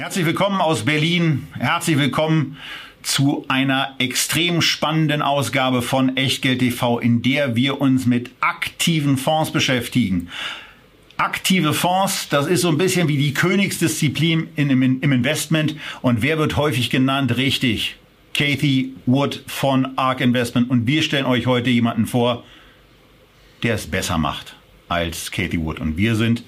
Herzlich willkommen aus Berlin. Herzlich willkommen zu einer extrem spannenden Ausgabe von Echtgeld TV, in der wir uns mit aktiven Fonds beschäftigen. Aktive Fonds, das ist so ein bisschen wie die Königsdisziplin in, im, im Investment. Und wer wird häufig genannt? Richtig. Kathy Wood von ARK Investment. Und wir stellen euch heute jemanden vor, der es besser macht als Kathy Wood. Und wir sind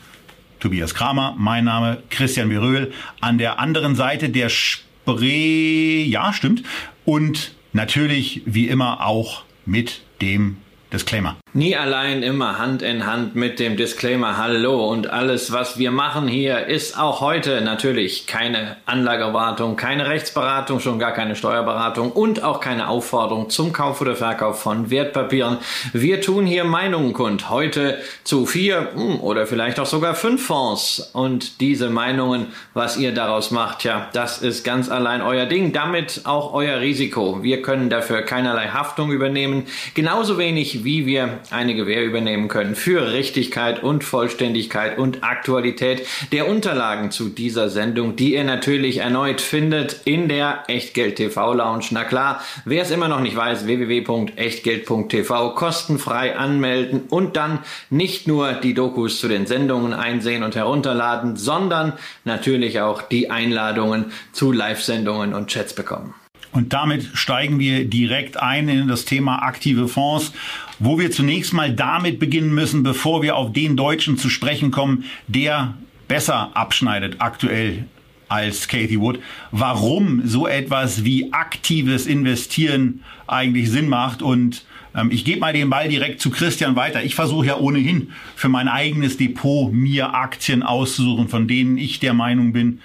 Tobias Kramer, mein Name Christian Viröhl. An der anderen Seite der Spree, ja, stimmt. Und natürlich, wie immer, auch mit dem Disclaimer. Nie allein, immer Hand in Hand mit dem Disclaimer Hallo und alles, was wir machen hier, ist auch heute natürlich keine Anlageberatung, keine Rechtsberatung, schon gar keine Steuerberatung und auch keine Aufforderung zum Kauf oder Verkauf von Wertpapieren. Wir tun hier Meinungen kund. Heute zu vier hm, oder vielleicht auch sogar fünf Fonds und diese Meinungen, was ihr daraus macht, ja, das ist ganz allein euer Ding, damit auch euer Risiko. Wir können dafür keinerlei Haftung übernehmen, genauso wenig wie wir eine Gewähr übernehmen können für Richtigkeit und Vollständigkeit und Aktualität der Unterlagen zu dieser Sendung, die ihr natürlich erneut findet in der Echtgeld TV Lounge. Na klar, wer es immer noch nicht weiß, www.echtgeld.tv kostenfrei anmelden und dann nicht nur die Dokus zu den Sendungen einsehen und herunterladen, sondern natürlich auch die Einladungen zu Live-Sendungen und Chats bekommen. Und damit steigen wir direkt ein in das Thema aktive Fonds, wo wir zunächst mal damit beginnen müssen, bevor wir auf den Deutschen zu sprechen kommen, der besser abschneidet aktuell als Kathy Wood, warum so etwas wie aktives Investieren eigentlich Sinn macht. Und ähm, ich gebe mal den Ball direkt zu Christian weiter. Ich versuche ja ohnehin für mein eigenes Depot mir Aktien auszusuchen, von denen ich der Meinung bin,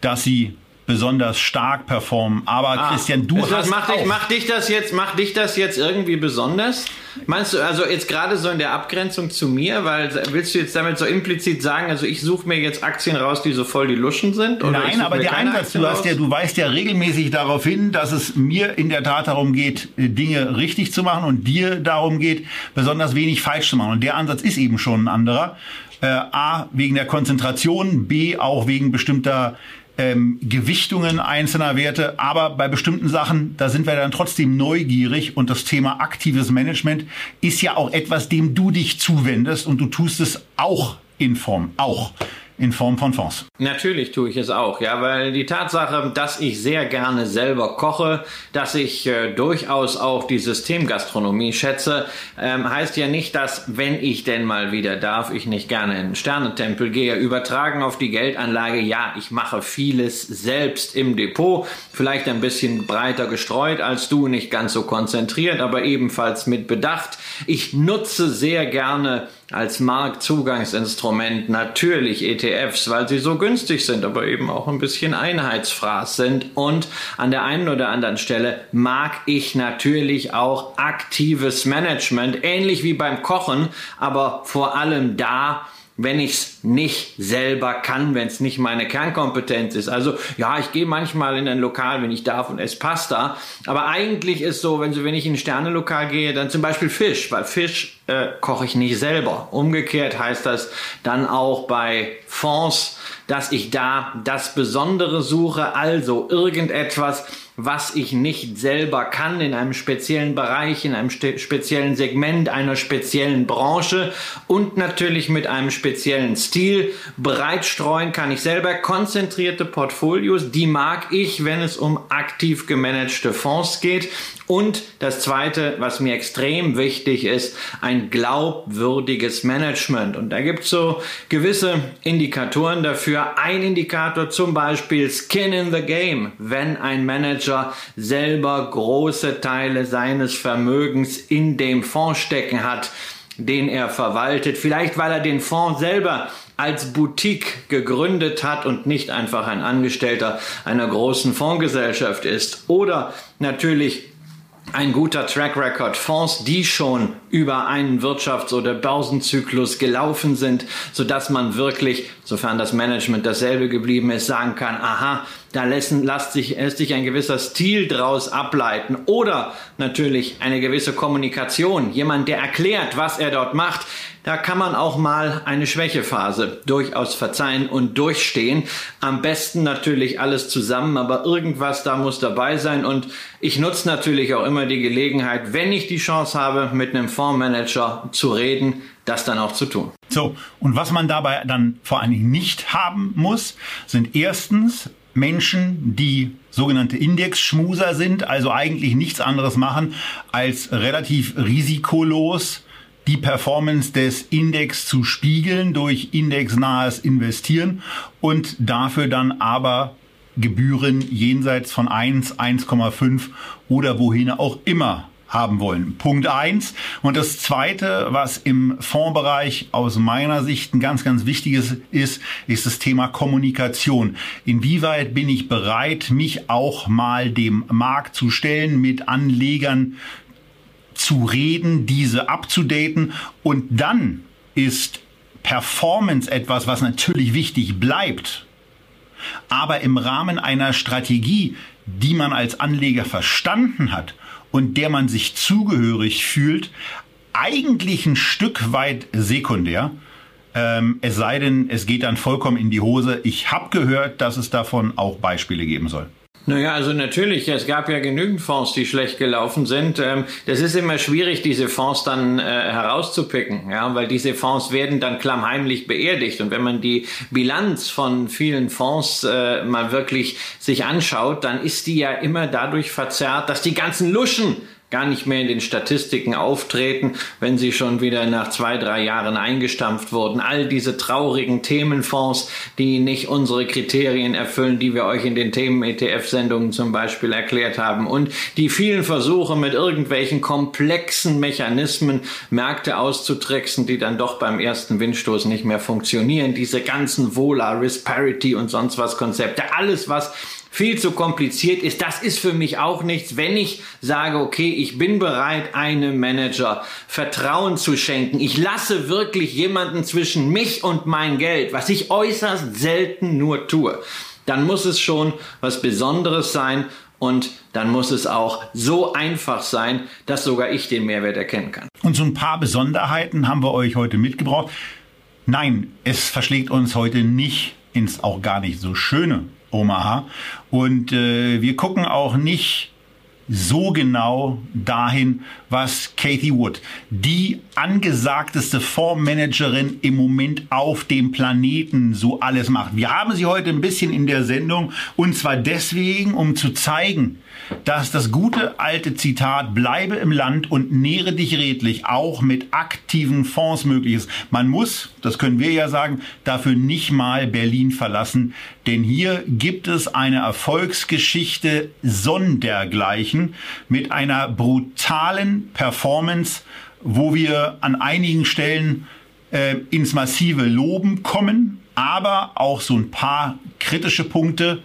dass sie besonders stark performen. Aber ah, Christian, du also hast macht dich, macht dich das jetzt, macht dich das jetzt irgendwie besonders? Meinst du also jetzt gerade so in der Abgrenzung zu mir, weil willst du jetzt damit so implizit sagen, also ich suche mir jetzt Aktien raus, die so voll die Luschen sind? Nein, aber der Einsatz, du hast ja, du weißt ja regelmäßig darauf hin, dass es mir in der Tat darum geht, Dinge richtig zu machen und dir darum geht, besonders wenig falsch zu machen. Und der Ansatz ist eben schon ein anderer. Äh, A, wegen der Konzentration, B, auch wegen bestimmter ähm, Gewichtungen einzelner Werte, aber bei bestimmten Sachen, da sind wir dann trotzdem neugierig. Und das Thema aktives Management ist ja auch etwas, dem du dich zuwendest. Und du tust es auch in Form, auch in Form von Fonds. Natürlich tue ich es auch, ja, weil die Tatsache, dass ich sehr gerne selber koche, dass ich äh, durchaus auch die Systemgastronomie schätze, ähm, heißt ja nicht, dass, wenn ich denn mal wieder darf, ich nicht gerne in den Sternentempel gehe. Übertragen auf die Geldanlage, ja, ich mache vieles selbst im Depot, vielleicht ein bisschen breiter gestreut als du, nicht ganz so konzentriert, aber ebenfalls mit Bedacht. Ich nutze sehr gerne als Marktzugangsinstrument natürlich ETFs, weil sie so günstig sind, aber eben auch ein bisschen Einheitsfraß sind. Und an der einen oder anderen Stelle mag ich natürlich auch aktives Management, ähnlich wie beim Kochen, aber vor allem da, wenn ich es nicht selber kann, wenn es nicht meine Kernkompetenz ist. Also ja, ich gehe manchmal in ein Lokal, wenn ich darf und esse Pasta. Aber eigentlich ist so, wenn, wenn ich in ein Sternelokal gehe, dann zum Beispiel Fisch, weil Fisch äh, koche ich nicht selber. Umgekehrt heißt das dann auch bei Fonds, dass ich da das Besondere suche, also irgendetwas, was ich nicht selber kann in einem speziellen Bereich, in einem speziellen Segment, einer speziellen Branche und natürlich mit einem speziellen Stil. Bereitstreuen kann ich selber. Konzentrierte Portfolios, die mag ich, wenn es um aktiv gemanagte Fonds geht. Und das Zweite, was mir extrem wichtig ist, ein glaubwürdiges Management. Und da gibt es so gewisse Indikatoren dafür. Ein Indikator zum Beispiel Skin in the Game, wenn ein Manager selber große Teile seines Vermögens in dem Fonds stecken hat, den er verwaltet. Vielleicht weil er den Fonds selber als Boutique gegründet hat und nicht einfach ein Angestellter einer großen Fondsgesellschaft ist. Oder natürlich ein guter Track Record. Fonds, die schon über einen Wirtschafts- oder Börsenzyklus gelaufen sind, so dass man wirklich, sofern das Management dasselbe geblieben ist, sagen kann, aha, da lassen, lässt, sich, lässt sich ein gewisser Stil draus ableiten oder natürlich eine gewisse Kommunikation. Jemand, der erklärt, was er dort macht, da kann man auch mal eine Schwächephase durchaus verzeihen und durchstehen. Am besten natürlich alles zusammen, aber irgendwas da muss dabei sein. Und ich nutze natürlich auch immer die Gelegenheit, wenn ich die Chance habe, mit einem Fondsmanager zu reden, das dann auch zu tun. So, und was man dabei dann vor allen Dingen nicht haben muss, sind erstens Menschen, die sogenannte Indexschmuser sind, also eigentlich nichts anderes machen, als relativ risikolos die Performance des Index zu spiegeln durch indexnahes Investieren und dafür dann aber Gebühren jenseits von 1, 1,5 oder wohin auch immer haben wollen. Punkt eins. Und das zweite, was im Fondsbereich aus meiner Sicht ein ganz, ganz wichtiges ist, ist das Thema Kommunikation. Inwieweit bin ich bereit, mich auch mal dem Markt zu stellen, mit Anlegern zu reden, diese abzudaten und dann ist Performance etwas, was natürlich wichtig bleibt, aber im Rahmen einer Strategie, die man als Anleger verstanden hat und der man sich zugehörig fühlt, eigentlich ein Stück weit sekundär. Ähm, es sei denn, es geht dann vollkommen in die Hose. Ich habe gehört, dass es davon auch Beispiele geben soll. Naja, also natürlich, es gab ja genügend Fonds, die schlecht gelaufen sind. Ähm, das ist immer schwierig, diese Fonds dann äh, herauszupicken, ja, weil diese Fonds werden dann klammheimlich beerdigt. Und wenn man die Bilanz von vielen Fonds äh, mal wirklich sich anschaut, dann ist die ja immer dadurch verzerrt, dass die ganzen Luschen gar nicht mehr in den Statistiken auftreten, wenn sie schon wieder nach zwei, drei Jahren eingestampft wurden. All diese traurigen Themenfonds, die nicht unsere Kriterien erfüllen, die wir euch in den Themen-ETF-Sendungen zum Beispiel erklärt haben und die vielen Versuche mit irgendwelchen komplexen Mechanismen Märkte auszutricksen, die dann doch beim ersten Windstoß nicht mehr funktionieren. Diese ganzen Vola, Risk Parity und sonst was Konzepte, alles was viel zu kompliziert ist. Das ist für mich auch nichts, wenn ich sage, okay, ich bin bereit, einem Manager Vertrauen zu schenken. Ich lasse wirklich jemanden zwischen mich und mein Geld, was ich äußerst selten nur tue. Dann muss es schon was Besonderes sein und dann muss es auch so einfach sein, dass sogar ich den Mehrwert erkennen kann. Und so ein paar Besonderheiten haben wir euch heute mitgebracht. Nein, es verschlägt uns heute nicht ins auch gar nicht so schöne Omaha. Und äh, wir gucken auch nicht so genau dahin, was Kathy Wood, die angesagteste Fondsmanagerin im Moment auf dem Planeten, so alles macht. Wir haben sie heute ein bisschen in der Sendung und zwar deswegen, um zu zeigen, dass das gute alte Zitat bleibe im Land und nähre dich redlich auch mit aktiven Fonds möglich ist. Man muss, das können wir ja sagen, dafür nicht mal Berlin verlassen, denn hier gibt es eine Erfolgsgeschichte sondergleichen mit einer brutalen Performance, wo wir an einigen Stellen äh, ins massive Loben kommen, aber auch so ein paar kritische Punkte,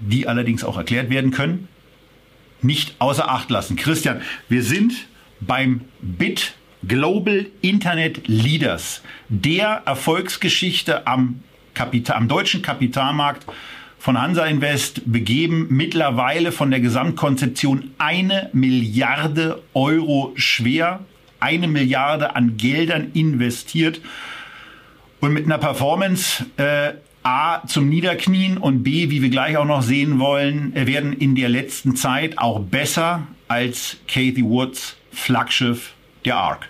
die allerdings auch erklärt werden können nicht außer Acht lassen. Christian, wir sind beim BIT Global Internet Leaders, der Erfolgsgeschichte am, Kapital, am deutschen Kapitalmarkt von Hansa Invest begeben, mittlerweile von der Gesamtkonzeption eine Milliarde Euro schwer, eine Milliarde an Geldern investiert und mit einer Performance äh, A zum Niederknien und B, wie wir gleich auch noch sehen wollen, werden in der letzten Zeit auch besser als Kathy Woods Flaggschiff der Ark.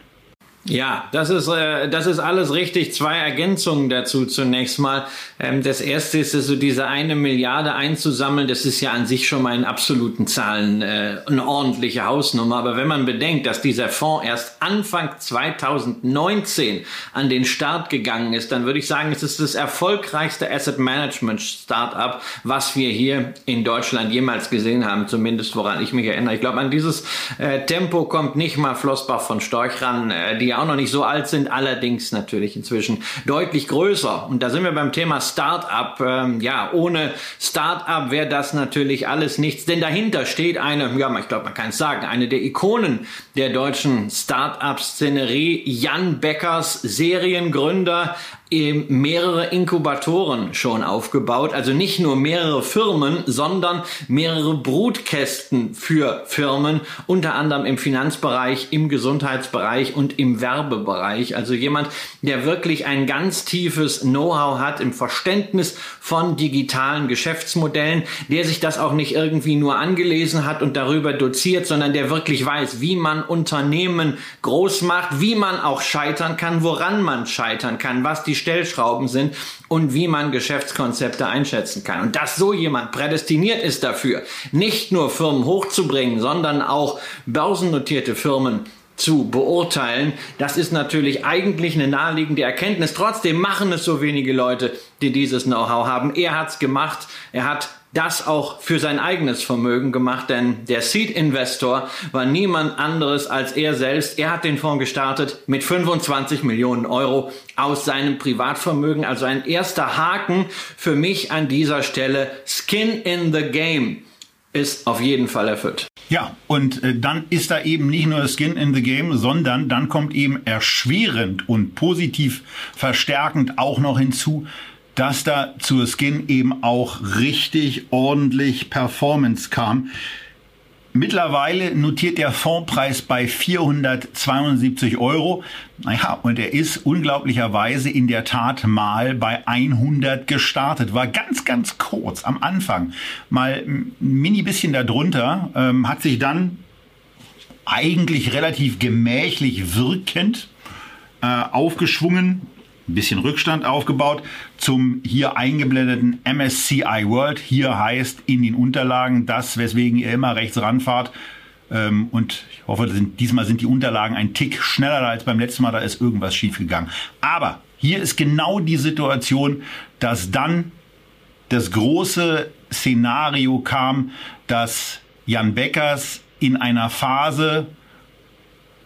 Ja, das ist, äh, das ist alles richtig. Zwei Ergänzungen dazu zunächst mal. Ähm, das erste ist, so diese eine Milliarde einzusammeln. Das ist ja an sich schon mal in absoluten Zahlen äh, eine ordentliche Hausnummer. Aber wenn man bedenkt, dass dieser Fonds erst Anfang 2019 an den Start gegangen ist, dann würde ich sagen, es ist das erfolgreichste Asset Management Startup, was wir hier in Deutschland jemals gesehen haben. Zumindest woran ich mich erinnere. Ich glaube, an dieses äh, Tempo kommt nicht mal Flossbach von Storch ran. Äh, die auch noch nicht so alt sind, allerdings natürlich inzwischen deutlich größer. Und da sind wir beim Thema Start-up. Ähm, ja, ohne Start-up wäre das natürlich alles nichts, denn dahinter steht eine, ja, ich glaube, man kann es sagen, eine der Ikonen der deutschen Start-up-Szenerie, Jan Beckers, Seriengründer, mehrere Inkubatoren schon aufgebaut, also nicht nur mehrere Firmen, sondern mehrere Brutkästen für Firmen, unter anderem im Finanzbereich, im Gesundheitsbereich und im Werbebereich. Also jemand, der wirklich ein ganz tiefes Know-how hat im Verständnis von digitalen Geschäftsmodellen, der sich das auch nicht irgendwie nur angelesen hat und darüber doziert, sondern der wirklich weiß, wie man Unternehmen groß macht, wie man auch scheitern kann, woran man scheitern kann, was die Stellschrauben sind und wie man Geschäftskonzepte einschätzen kann. Und dass so jemand prädestiniert ist dafür, nicht nur Firmen hochzubringen, sondern auch börsennotierte Firmen zu beurteilen. Das ist natürlich eigentlich eine naheliegende Erkenntnis. Trotzdem machen es so wenige Leute, die dieses Know-how haben. Er hat's gemacht. Er hat das auch für sein eigenes Vermögen gemacht, denn der Seed-Investor war niemand anderes als er selbst. Er hat den Fonds gestartet mit 25 Millionen Euro aus seinem Privatvermögen. Also ein erster Haken für mich an dieser Stelle. Skin in the Game ist auf jeden Fall erfüllt. Ja, und äh, dann ist da eben nicht nur Skin in the Game, sondern dann kommt eben erschwerend und positiv verstärkend auch noch hinzu, dass da zur Skin eben auch richtig ordentlich Performance kam. Mittlerweile notiert der Fondpreis bei 472 Euro. Naja, und er ist unglaublicherweise in der Tat mal bei 100 gestartet. War ganz, ganz kurz am Anfang. Mal ein mini bisschen darunter. Ähm, hat sich dann eigentlich relativ gemächlich wirkend äh, aufgeschwungen ein bisschen Rückstand aufgebaut zum hier eingeblendeten MSCI World. Hier heißt in den Unterlagen das, weswegen ihr immer rechts ranfahrt. Ähm, und ich hoffe, diesmal sind die Unterlagen ein Tick schneller als beim letzten Mal, da ist irgendwas schiefgegangen. Aber hier ist genau die Situation, dass dann das große Szenario kam, dass Jan Beckers in einer Phase,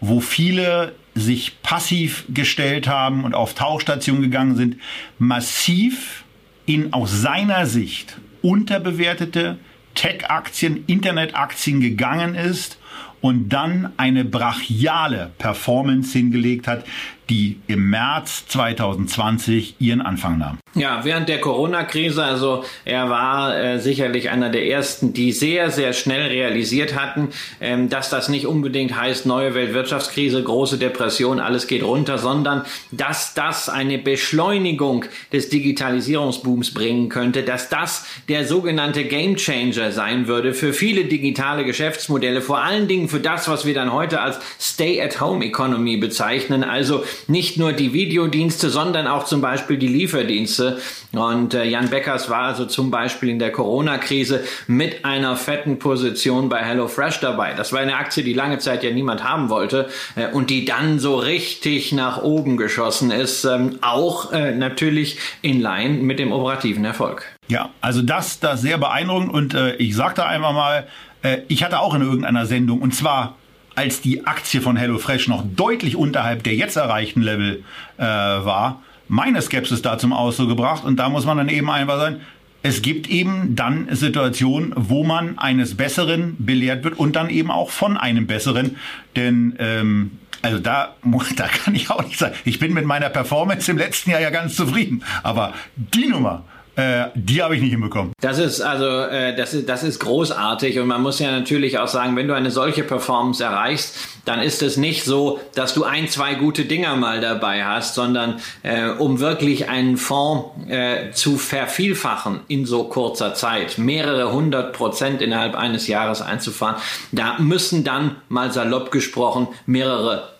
wo viele sich passiv gestellt haben und auf Tauchstation gegangen sind, massiv in aus seiner Sicht unterbewertete Tech-Aktien, Internet-Aktien gegangen ist und dann eine brachiale Performance hingelegt hat, die im März 2020 ihren Anfang nahm. Ja, während der Corona-Krise, also er war äh, sicherlich einer der ersten, die sehr, sehr schnell realisiert hatten, ähm, dass das nicht unbedingt heißt neue Weltwirtschaftskrise, große Depression, alles geht runter, sondern dass das eine Beschleunigung des Digitalisierungsbooms bringen könnte, dass das der sogenannte Gamechanger sein würde für viele digitale Geschäftsmodelle, vor allen Dingen für das, was wir dann heute als Stay-at-Home-Economy bezeichnen, also nicht nur die Videodienste, sondern auch zum Beispiel die Lieferdienste. Und äh, Jan Beckers war also zum Beispiel in der Corona-Krise mit einer fetten Position bei HelloFresh dabei. Das war eine Aktie, die lange Zeit ja niemand haben wollte äh, und die dann so richtig nach oben geschossen ist. Ähm, auch äh, natürlich in Line mit dem operativen Erfolg. Ja, also das, das sehr beeindruckend und äh, ich sagte einmal mal, äh, ich hatte auch in irgendeiner Sendung und zwar als die Aktie von HelloFresh noch deutlich unterhalb der jetzt erreichten Level äh, war, meine Skepsis da zum Ausdruck gebracht. Und da muss man dann eben einfach sein, es gibt eben dann Situationen, wo man eines Besseren belehrt wird und dann eben auch von einem Besseren. Denn ähm, also da, da kann ich auch nicht sagen. Ich bin mit meiner Performance im letzten Jahr ja ganz zufrieden. Aber die Nummer, äh, die habe ich nicht hinbekommen. Das ist also, äh, das ist, das ist großartig und man muss ja natürlich auch sagen, wenn du eine solche Performance erreichst, dann ist es nicht so, dass du ein, zwei gute Dinger mal dabei hast, sondern äh, um wirklich einen Fonds äh, zu vervielfachen in so kurzer Zeit, mehrere hundert Prozent innerhalb eines Jahres einzufahren, da müssen dann mal salopp gesprochen mehrere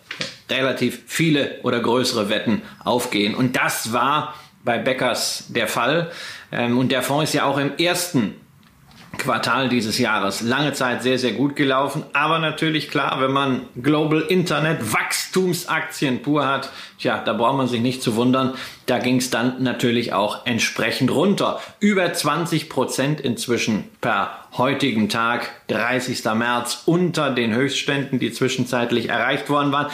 relativ viele oder größere Wetten aufgehen. Und das war bei Beckers der Fall. Ähm, und der Fonds ist ja auch im ersten Quartal dieses Jahres. Lange Zeit sehr, sehr gut gelaufen. Aber natürlich klar, wenn man Global Internet Wachstumsaktien pur hat, tja, da braucht man sich nicht zu wundern. Da ging es dann natürlich auch entsprechend runter. Über 20 Prozent inzwischen per heutigen Tag, 30. März, unter den Höchstständen, die zwischenzeitlich erreicht worden waren.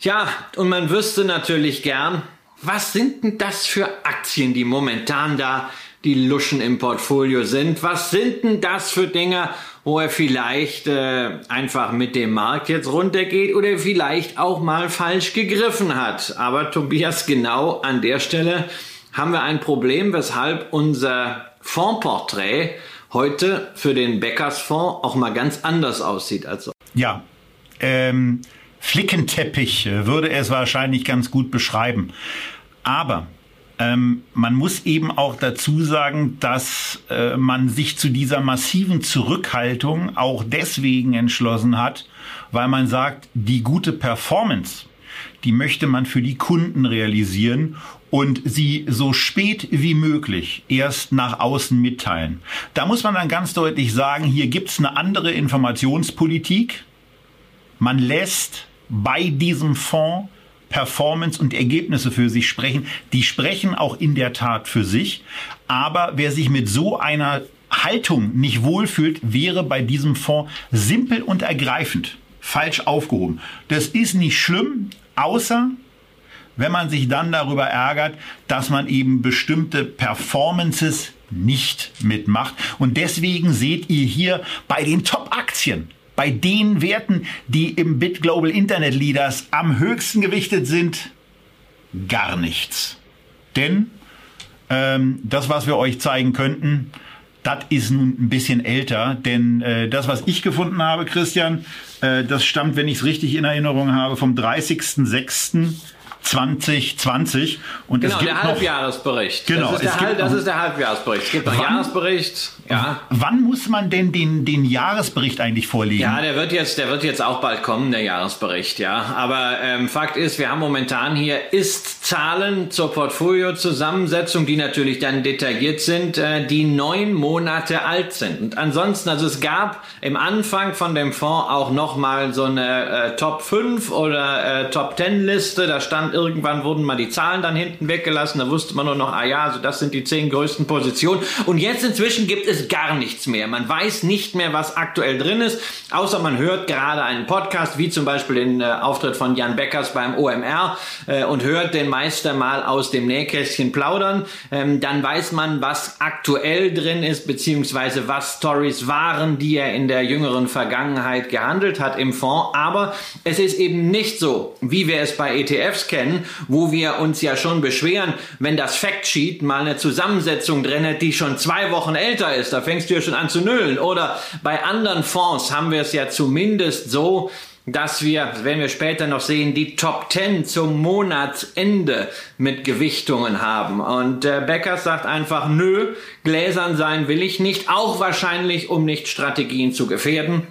Ja, und man wüsste natürlich gern, was sind denn das für Aktien, die momentan da die Luschen im Portfolio sind. Was sind denn das für Dinge, wo er vielleicht äh, einfach mit dem Markt jetzt runtergeht oder vielleicht auch mal falsch gegriffen hat. Aber Tobias, genau an der Stelle haben wir ein Problem, weshalb unser Fondsporträt heute für den Bäckersfonds auch mal ganz anders aussieht als so. Ja, ähm, Flickenteppich würde es wahrscheinlich ganz gut beschreiben. Aber ähm, man muss eben auch dazu sagen, dass äh, man sich zu dieser massiven Zurückhaltung auch deswegen entschlossen hat, weil man sagt, die gute Performance, die möchte man für die Kunden realisieren und sie so spät wie möglich erst nach außen mitteilen. Da muss man dann ganz deutlich sagen, hier gibt's eine andere Informationspolitik. Man lässt bei diesem Fonds Performance und Ergebnisse für sich sprechen. Die sprechen auch in der Tat für sich. Aber wer sich mit so einer Haltung nicht wohlfühlt, wäre bei diesem Fonds simpel und ergreifend falsch aufgehoben. Das ist nicht schlimm, außer wenn man sich dann darüber ärgert, dass man eben bestimmte Performances nicht mitmacht. Und deswegen seht ihr hier bei den Top-Aktien bei den Werten, die im Bit Global Internet Leaders am höchsten gewichtet sind, gar nichts. Denn ähm, das, was wir euch zeigen könnten, das ist nun ein bisschen älter, denn äh, das, was ich gefunden habe, Christian, äh, das stammt, wenn ich es richtig in Erinnerung habe, vom 30.06. 2020. Und genau, es gibt der Halbjahresbericht. Genau, das, ist der, das ist der Halbjahresbericht. Es gibt noch Jahresbericht. Ja. Wann muss man denn den, den Jahresbericht eigentlich vorlegen? Ja, der wird jetzt, der wird jetzt auch bald kommen, der Jahresbericht, ja. Aber ähm, Fakt ist, wir haben momentan hier Ist-Zahlen zur Portfolio-Zusammensetzung, die natürlich dann detailliert sind, äh, die neun Monate alt sind. Und ansonsten, also es gab im Anfang von dem Fonds auch nochmal so eine äh, Top 5 oder äh, Top 10 Liste. Da stand irgendwann wurden mal die Zahlen dann hinten weggelassen. Da wusste man nur noch, ah ja, also das sind die zehn größten Positionen. Und jetzt inzwischen gibt es gar nichts mehr. Man weiß nicht mehr, was aktuell drin ist, außer man hört gerade einen Podcast, wie zum Beispiel den äh, Auftritt von Jan Beckers beim OMR äh, und hört den Meister mal aus dem Nähkästchen plaudern. Ähm, dann weiß man, was aktuell drin ist, beziehungsweise was Stories waren, die er in der jüngeren Vergangenheit gehandelt hat im Fonds. Aber es ist eben nicht so, wie wir es bei ETFs kennen, wo wir uns ja schon beschweren, wenn das Factsheet mal eine Zusammensetzung drin hat, die schon zwei Wochen älter ist, da fängst du ja schon an zu nüllen. Oder bei anderen Fonds haben wir es ja zumindest so, dass wir, werden wir später noch sehen, die Top 10 zum Monatsende mit Gewichtungen haben. Und äh, Becker sagt einfach, nö, gläsern sein will ich nicht, auch wahrscheinlich, um nicht Strategien zu gefährden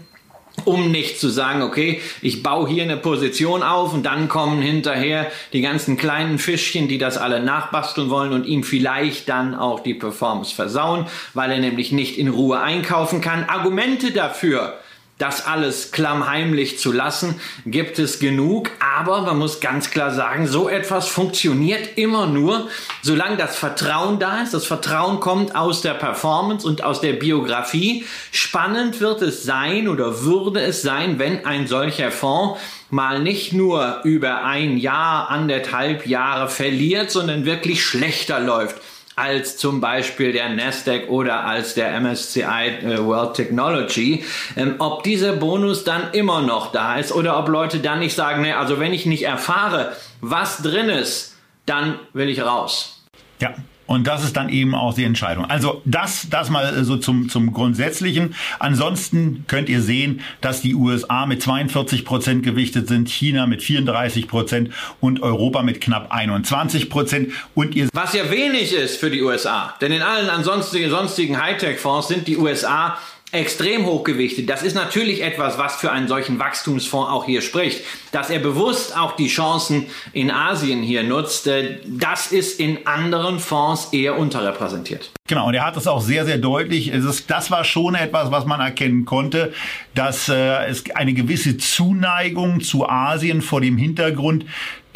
um nicht zu sagen, okay, ich baue hier eine Position auf und dann kommen hinterher die ganzen kleinen Fischchen, die das alle nachbasteln wollen und ihm vielleicht dann auch die Performance versauen, weil er nämlich nicht in Ruhe einkaufen kann. Argumente dafür das alles klammheimlich zu lassen, gibt es genug. Aber man muss ganz klar sagen, so etwas funktioniert immer nur, solange das Vertrauen da ist. Das Vertrauen kommt aus der Performance und aus der Biografie. Spannend wird es sein oder würde es sein, wenn ein solcher Fonds mal nicht nur über ein Jahr, anderthalb Jahre verliert, sondern wirklich schlechter läuft als zum Beispiel der Nasdaq oder als der MSCI äh, World Technology, ähm, ob dieser Bonus dann immer noch da ist oder ob Leute dann nicht sagen, ne, also wenn ich nicht erfahre, was drin ist, dann will ich raus. Ja, und das ist dann eben auch die Entscheidung. Also das, das mal so zum, zum Grundsätzlichen. Ansonsten könnt ihr sehen, dass die USA mit 42 Prozent gewichtet sind, China mit 34 Prozent und Europa mit knapp 21 Prozent. Und ihr Was ja wenig ist für die USA. Denn in allen ansonsten sonstigen Hightech-Fonds sind die USA extrem hochgewichtet. Das ist natürlich etwas, was für einen solchen Wachstumsfonds auch hier spricht. Dass er bewusst auch die Chancen in Asien hier nutzt, äh, das ist in anderen Fonds eher unterrepräsentiert. Genau, und er hat es auch sehr, sehr deutlich. Es ist, das war schon etwas, was man erkennen konnte, dass äh, es eine gewisse Zuneigung zu Asien vor dem Hintergrund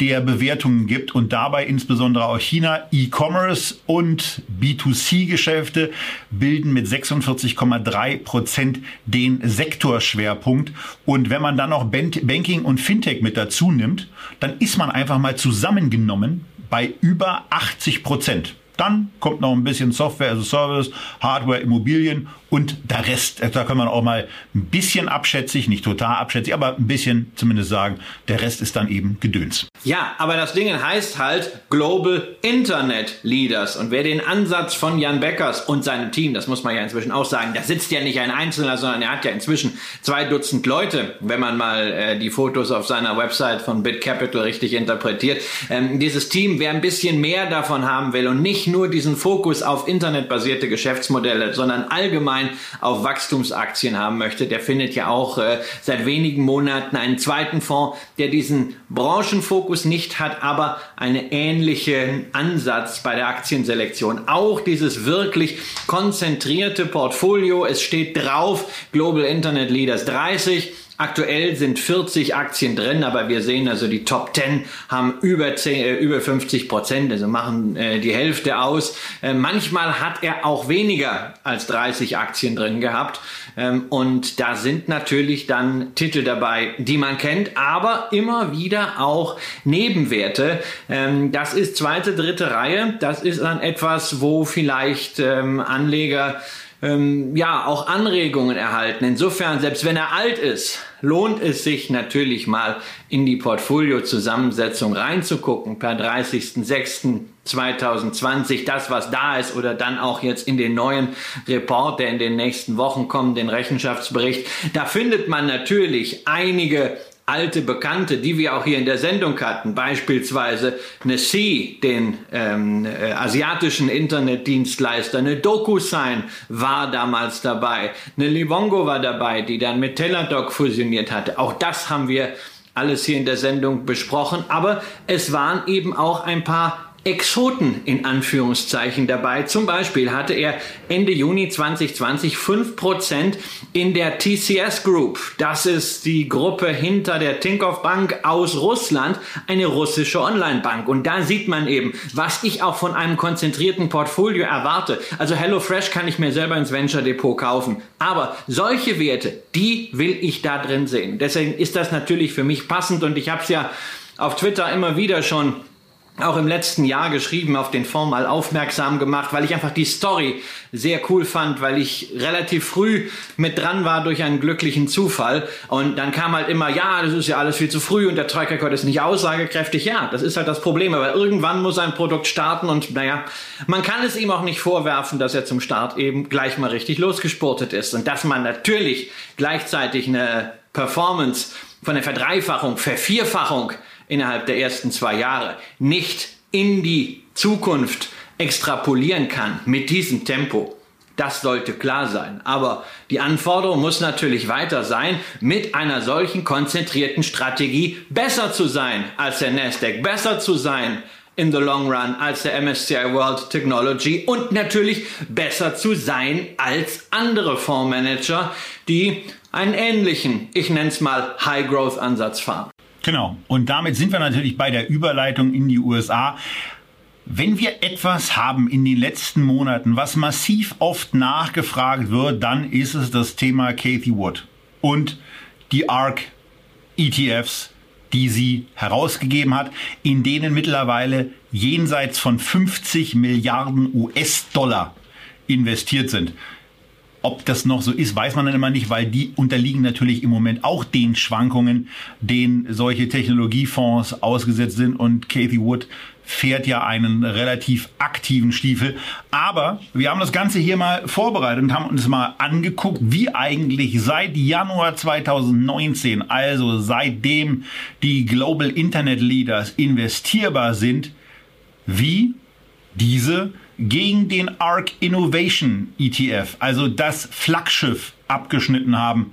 der Bewertungen gibt und dabei insbesondere auch China. E-Commerce und B2C-Geschäfte bilden mit 46,3 Prozent den Sektorschwerpunkt. Und wenn man dann noch Banking und Fintech mit dazu nimmt, dann ist man einfach mal zusammengenommen bei über 80 Prozent. Dann kommt noch ein bisschen Software as a Service, Hardware, Immobilien und der Rest, da kann man auch mal ein bisschen abschätzig, nicht total abschätzig, aber ein bisschen zumindest sagen, der Rest ist dann eben Gedöns. Ja, aber das Ding heißt halt Global Internet Leaders. Und wer den Ansatz von Jan Beckers und seinem Team, das muss man ja inzwischen auch sagen, da sitzt ja nicht ein Einzelner, sondern er hat ja inzwischen zwei Dutzend Leute, wenn man mal äh, die Fotos auf seiner Website von BitCapital richtig interpretiert. Ähm, dieses Team, wer ein bisschen mehr davon haben will und nicht nur diesen Fokus auf internetbasierte Geschäftsmodelle, sondern allgemein allgemein auf Wachstumsaktien haben möchte, der findet ja auch äh, seit wenigen Monaten einen zweiten Fonds, der diesen Branchenfokus nicht hat, aber einen ähnlichen Ansatz bei der Aktienselektion. Auch dieses wirklich konzentrierte Portfolio. Es steht drauf Global Internet Leaders 30 Aktuell sind 40 Aktien drin, aber wir sehen also die Top 10 haben über 10, äh, über 50 Prozent, also machen äh, die Hälfte aus. Äh, manchmal hat er auch weniger als 30 Aktien drin gehabt. Ähm, und da sind natürlich dann Titel dabei, die man kennt, aber immer wieder auch Nebenwerte. Ähm, das ist zweite, dritte Reihe. Das ist dann etwas, wo vielleicht ähm, Anleger ähm, ja auch Anregungen erhalten. Insofern, selbst wenn er alt ist, lohnt es sich natürlich mal in die Portfoliozusammensetzung reinzugucken per 30.06.2020, das was da ist oder dann auch jetzt in den neuen Report, der in den nächsten Wochen kommt, den Rechenschaftsbericht. Da findet man natürlich einige alte Bekannte, die wir auch hier in der Sendung hatten, beispielsweise eine C, den ähm, äh, asiatischen Internetdienstleister, eine DocuSign war damals dabei, eine Livongo war dabei, die dann mit Teladoc fusioniert hatte. Auch das haben wir alles hier in der Sendung besprochen, aber es waren eben auch ein paar Exoten in Anführungszeichen dabei. Zum Beispiel hatte er Ende Juni 2020 5% in der TCS Group. Das ist die Gruppe hinter der Tinkoff Bank aus Russland, eine russische Online-Bank. Und da sieht man eben, was ich auch von einem konzentrierten Portfolio erwarte. Also HelloFresh kann ich mir selber ins Venture Depot kaufen. Aber solche Werte, die will ich da drin sehen. Deswegen ist das natürlich für mich passend und ich habe es ja auf Twitter immer wieder schon auch im letzten Jahr geschrieben, auf den Fonds mal aufmerksam gemacht, weil ich einfach die Story sehr cool fand, weil ich relativ früh mit dran war durch einen glücklichen Zufall. Und dann kam halt immer, ja, das ist ja alles viel zu früh und der Track Record ist nicht aussagekräftig. Ja, das ist halt das Problem. Aber irgendwann muss ein Produkt starten und naja, man kann es ihm auch nicht vorwerfen, dass er zum Start eben gleich mal richtig losgesportet ist. Und dass man natürlich gleichzeitig eine Performance von der Verdreifachung, Vervierfachung innerhalb der ersten zwei Jahre nicht in die Zukunft extrapolieren kann mit diesem Tempo. Das sollte klar sein. Aber die Anforderung muss natürlich weiter sein, mit einer solchen konzentrierten Strategie besser zu sein als der Nasdaq, besser zu sein in the long run als der MSCI World Technology und natürlich besser zu sein als andere Fondsmanager, die einen ähnlichen, ich nenne es mal High Growth Ansatz fahren. Genau. Und damit sind wir natürlich bei der Überleitung in die USA. Wenn wir etwas haben in den letzten Monaten, was massiv oft nachgefragt wird, dann ist es das Thema Kathy Wood und die ARC ETFs, die sie herausgegeben hat, in denen mittlerweile jenseits von 50 Milliarden US-Dollar investiert sind. Ob das noch so ist, weiß man dann immer nicht, weil die unterliegen natürlich im Moment auch den Schwankungen, denen solche Technologiefonds ausgesetzt sind. Und Kathy Wood fährt ja einen relativ aktiven Stiefel. Aber wir haben das Ganze hier mal vorbereitet und haben uns mal angeguckt, wie eigentlich seit Januar 2019, also seitdem die Global Internet Leaders investierbar sind, wie diese gegen den ARC Innovation ETF, also das Flaggschiff, abgeschnitten haben.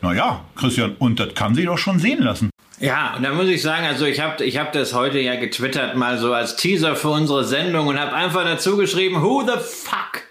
Naja, Christian, und das kann sich doch schon sehen lassen. Ja, und da muss ich sagen, also ich habe ich hab das heute ja getwittert mal so als Teaser für unsere Sendung und habe einfach dazu geschrieben, who the fuck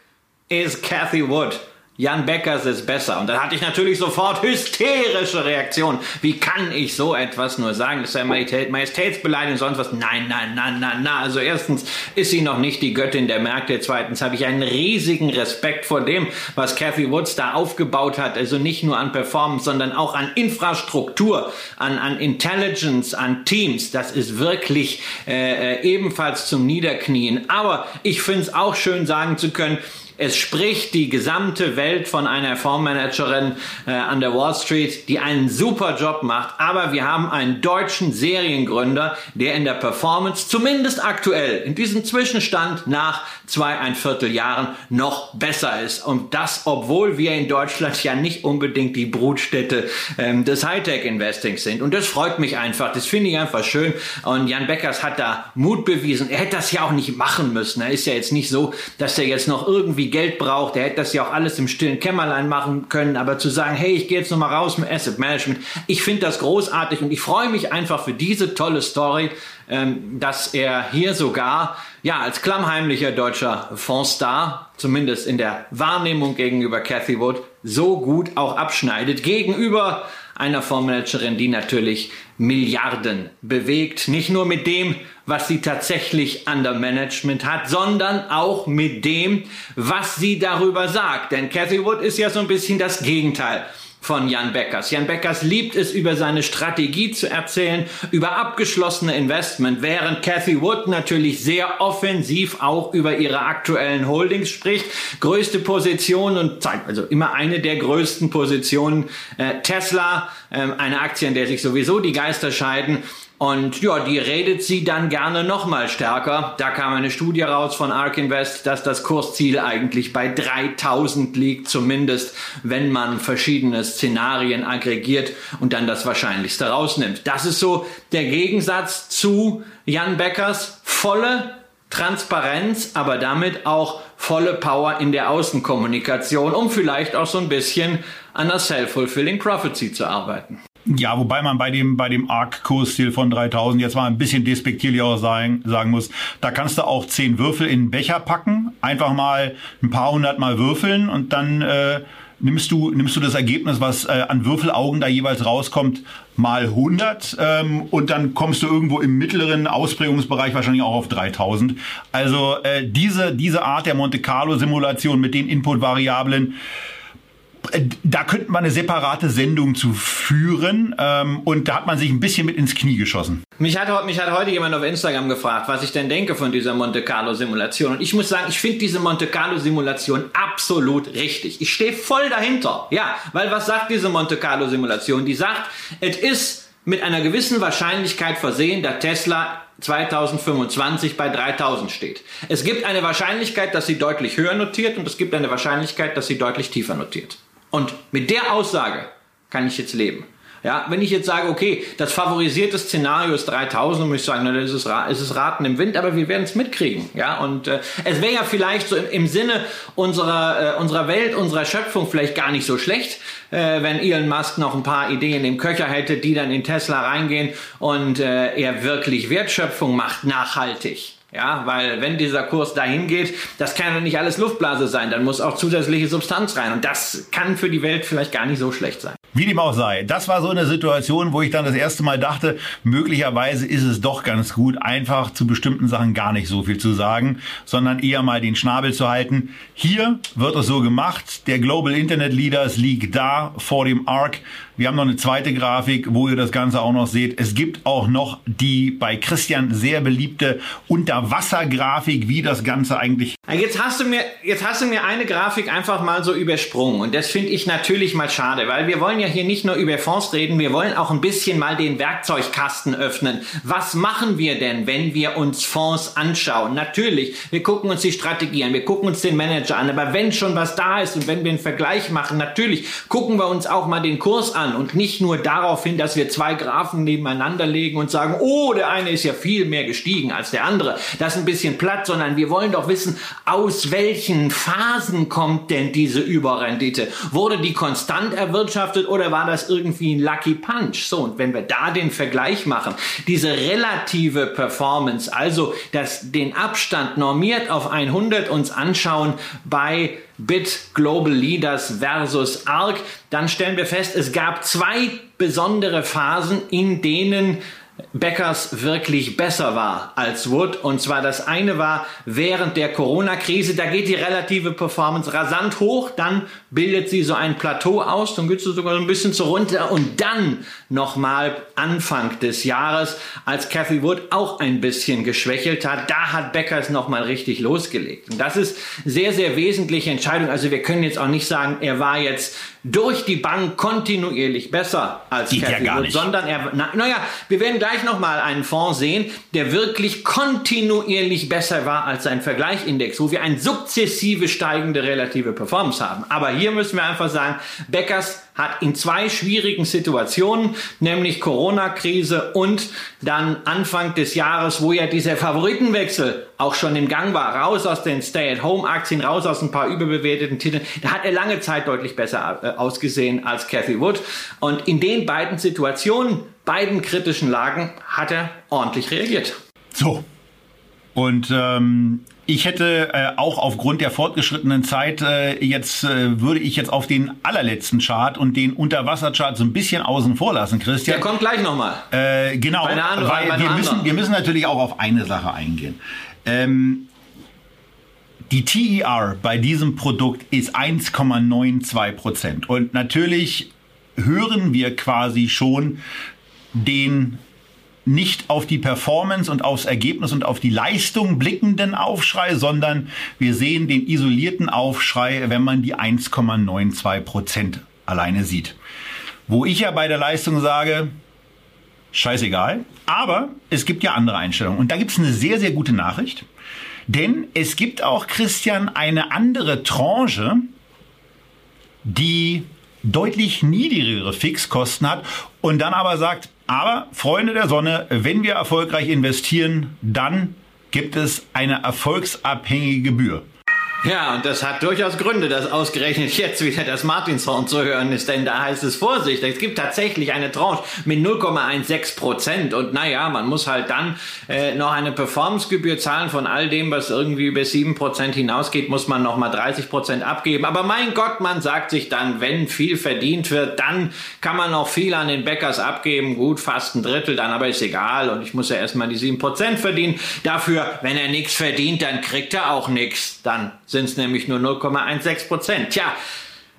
is Cathy Wood? Jan Beckers ist besser. Und dann hatte ich natürlich sofort hysterische Reaktionen. Wie kann ich so etwas nur sagen? Das ist ja Majestät, Majestätsbeleidigung, sonst was. Nein, nein, nein, nein, nein. Also erstens ist sie noch nicht die Göttin der Märkte. Zweitens habe ich einen riesigen Respekt vor dem, was Cathy Woods da aufgebaut hat. Also nicht nur an Performance, sondern auch an Infrastruktur, an, an Intelligence, an Teams. Das ist wirklich äh, äh ebenfalls zum Niederknien. Aber ich finde es auch schön sagen zu können, es spricht die gesamte Welt von einer Fondsmanagerin äh, an der Wall Street, die einen super Job macht. Aber wir haben einen deutschen Seriengründer, der in der Performance zumindest aktuell in diesem Zwischenstand nach zwei, ein Vierteljahren noch besser ist. Und das, obwohl wir in Deutschland ja nicht unbedingt die Brutstätte ähm, des Hightech-Investings sind. Und das freut mich einfach. Das finde ich einfach schön. Und Jan Beckers hat da Mut bewiesen. Er hätte das ja auch nicht machen müssen. Er ist ja jetzt nicht so, dass er jetzt noch irgendwie Geld braucht. Er hätte das ja auch alles im stillen Kämmerlein machen können. Aber zu sagen, hey, ich gehe jetzt nochmal raus mit Asset Management, ich finde das großartig und ich freue mich einfach für diese tolle Story, ähm, dass er hier sogar ja als klammheimlicher deutscher Fondsstar, zumindest in der Wahrnehmung gegenüber Cathy Wood, so gut auch abschneidet gegenüber einer Fondsmanagerin, die natürlich Milliarden bewegt. Nicht nur mit dem, was sie tatsächlich an der Management hat, sondern auch mit dem, was sie darüber sagt. Denn Cathy Wood ist ja so ein bisschen das Gegenteil von Jan Beckers. Jan Beckers liebt es, über seine Strategie zu erzählen, über abgeschlossene Investment, während Cathy Wood natürlich sehr offensiv auch über ihre aktuellen Holdings spricht. Größte Position und zeigt also immer eine der größten Positionen äh, Tesla, äh, eine Aktie, in der sich sowieso die Geister scheiden. Und ja, die redet sie dann gerne nochmal stärker. Da kam eine Studie raus von ARK Invest, dass das Kursziel eigentlich bei 3000 liegt, zumindest wenn man verschiedene Szenarien aggregiert und dann das Wahrscheinlichste rausnimmt. Das ist so der Gegensatz zu Jan Beckers volle Transparenz, aber damit auch volle Power in der Außenkommunikation, um vielleicht auch so ein bisschen an der Self-Fulfilling Prophecy zu arbeiten. Ja, wobei man bei dem, bei dem ARC-Kursziel von 3000 jetzt mal ein bisschen despektierlich auch sagen, sagen muss, da kannst du auch zehn Würfel in einen Becher packen, einfach mal ein paar hundert Mal würfeln und dann äh, nimmst du, nimmst du das Ergebnis, was äh, an Würfelaugen da jeweils rauskommt, mal 100 ähm, und dann kommst du irgendwo im mittleren Ausprägungsbereich wahrscheinlich auch auf 3000. Also äh, diese, diese Art der Monte Carlo Simulation mit den Input-Variablen, da könnte man eine separate Sendung zu führen ähm, und da hat man sich ein bisschen mit ins Knie geschossen. Mich hat, mich hat heute jemand auf Instagram gefragt, was ich denn denke von dieser Monte Carlo Simulation und ich muss sagen, ich finde diese Monte Carlo Simulation absolut richtig. Ich stehe voll dahinter. Ja, weil was sagt diese Monte Carlo Simulation? Die sagt, es ist mit einer gewissen Wahrscheinlichkeit versehen, dass Tesla 2025 bei 3000 steht. Es gibt eine Wahrscheinlichkeit, dass sie deutlich höher notiert und es gibt eine Wahrscheinlichkeit, dass sie deutlich tiefer notiert. Und mit der Aussage kann ich jetzt leben. Ja, wenn ich jetzt sage, okay, das favorisierte Szenario ist 3000, dann muss ich sagen, na, das ist, ist Raten im Wind, aber wir werden es mitkriegen. Ja, und äh, es wäre ja vielleicht so im, im Sinne unserer, äh, unserer Welt, unserer Schöpfung vielleicht gar nicht so schlecht, äh, wenn Elon Musk noch ein paar Ideen im Köcher hätte, die dann in Tesla reingehen und äh, er wirklich Wertschöpfung macht, nachhaltig. Ja, weil wenn dieser Kurs dahin geht, das kann ja nicht alles Luftblase sein, dann muss auch zusätzliche Substanz rein und das kann für die Welt vielleicht gar nicht so schlecht sein. Wie dem auch sei. Das war so eine Situation, wo ich dann das erste Mal dachte, möglicherweise ist es doch ganz gut, einfach zu bestimmten Sachen gar nicht so viel zu sagen, sondern eher mal den Schnabel zu halten. Hier wird es so gemacht. Der Global Internet Leaders liegt da vor dem ARC. Wir haben noch eine zweite Grafik, wo ihr das Ganze auch noch seht. Es gibt auch noch die bei Christian sehr beliebte Unterwassergrafik, wie das Ganze eigentlich. Jetzt hast du mir, jetzt hast du mir eine Grafik einfach mal so übersprungen und das finde ich natürlich mal schade, weil wir wollen ja hier nicht nur über Fonds reden, wir wollen auch ein bisschen mal den Werkzeugkasten öffnen. Was machen wir denn, wenn wir uns Fonds anschauen? Natürlich, wir gucken uns die Strategie an, wir gucken uns den Manager an, aber wenn schon was da ist und wenn wir einen Vergleich machen, natürlich gucken wir uns auch mal den Kurs an an und nicht nur darauf hin, dass wir zwei Graphen nebeneinander legen und sagen, oh, der eine ist ja viel mehr gestiegen als der andere. Das ist ein bisschen platt, sondern wir wollen doch wissen, aus welchen Phasen kommt denn diese Überrendite? Wurde die konstant erwirtschaftet oder war das irgendwie ein Lucky Punch? So, und wenn wir da den Vergleich machen, diese relative Performance, also das, den Abstand normiert auf 100 uns anschauen bei Bit Global Leaders versus ARC, dann stellen wir fest, es gab zwei besondere Phasen, in denen Beckers wirklich besser war als Wood. Und zwar das eine war während der Corona-Krise, da geht die relative Performance rasant hoch, dann bildet sie so ein Plateau aus, dann geht sie sogar so ein bisschen zu runter und dann nochmal Anfang des Jahres, als Cathy Wood auch ein bisschen geschwächelt hat, da hat Beckers nochmal richtig losgelegt. Und das ist sehr, sehr wesentliche Entscheidung. Also wir können jetzt auch nicht sagen, er war jetzt durch die Bank kontinuierlich besser als Geht Cathy ja Wood, sondern er, na, naja, wir werden gleich nochmal einen Fonds sehen, der wirklich kontinuierlich besser war als sein Vergleichindex, wo wir eine sukzessive steigende relative Performance haben. Aber hier müssen wir einfach sagen, Beckers hat in zwei schwierigen Situationen, nämlich Corona-Krise und dann Anfang des Jahres, wo ja dieser Favoritenwechsel auch schon im Gang war, raus aus den Stay-at-Home-Aktien, raus aus ein paar überbewerteten Titeln, da hat er lange Zeit deutlich besser äh, ausgesehen als Cathy Wood. Und in den beiden Situationen, beiden kritischen Lagen, hat er ordentlich reagiert. So. Und ähm, ich hätte äh, auch aufgrund der fortgeschrittenen Zeit äh, jetzt äh, würde ich jetzt auf den allerletzten Chart und den Unterwasserchart so ein bisschen außen vor lassen, Der Christian. kommt gleich nochmal. Äh, genau, anderen- weil wir müssen, wir müssen natürlich auch auf eine Sache eingehen. Ähm, die TER bei diesem Produkt ist 1,92 Prozent. Und natürlich hören wir quasi schon den nicht auf die Performance und aufs Ergebnis und auf die Leistung blickenden Aufschrei, sondern wir sehen den isolierten Aufschrei, wenn man die 1,92 Prozent alleine sieht. Wo ich ja bei der Leistung sage, scheißegal, aber es gibt ja andere Einstellungen. Und da gibt es eine sehr, sehr gute Nachricht. Denn es gibt auch, Christian, eine andere Tranche, die deutlich niedrigere Fixkosten hat und dann aber sagt, aber Freunde der Sonne, wenn wir erfolgreich investieren, dann gibt es eine erfolgsabhängige Gebühr. Ja, und das hat durchaus Gründe, dass ausgerechnet jetzt wieder das Martinshorn zu hören ist, denn da heißt es Vorsicht, es gibt tatsächlich eine Tranche mit 0,16 Prozent und naja, man muss halt dann äh, noch eine Performancegebühr zahlen. Von all dem, was irgendwie über 7 Prozent hinausgeht, muss man nochmal 30 Prozent abgeben, aber mein Gott, man sagt sich dann, wenn viel verdient wird, dann kann man noch viel an den Bäckers abgeben, gut, fast ein Drittel, dann aber ist egal. Und ich muss ja erstmal die 7 Prozent verdienen, dafür, wenn er nichts verdient, dann kriegt er auch nichts, dann sind es nämlich nur 0,16 Prozent. Tja,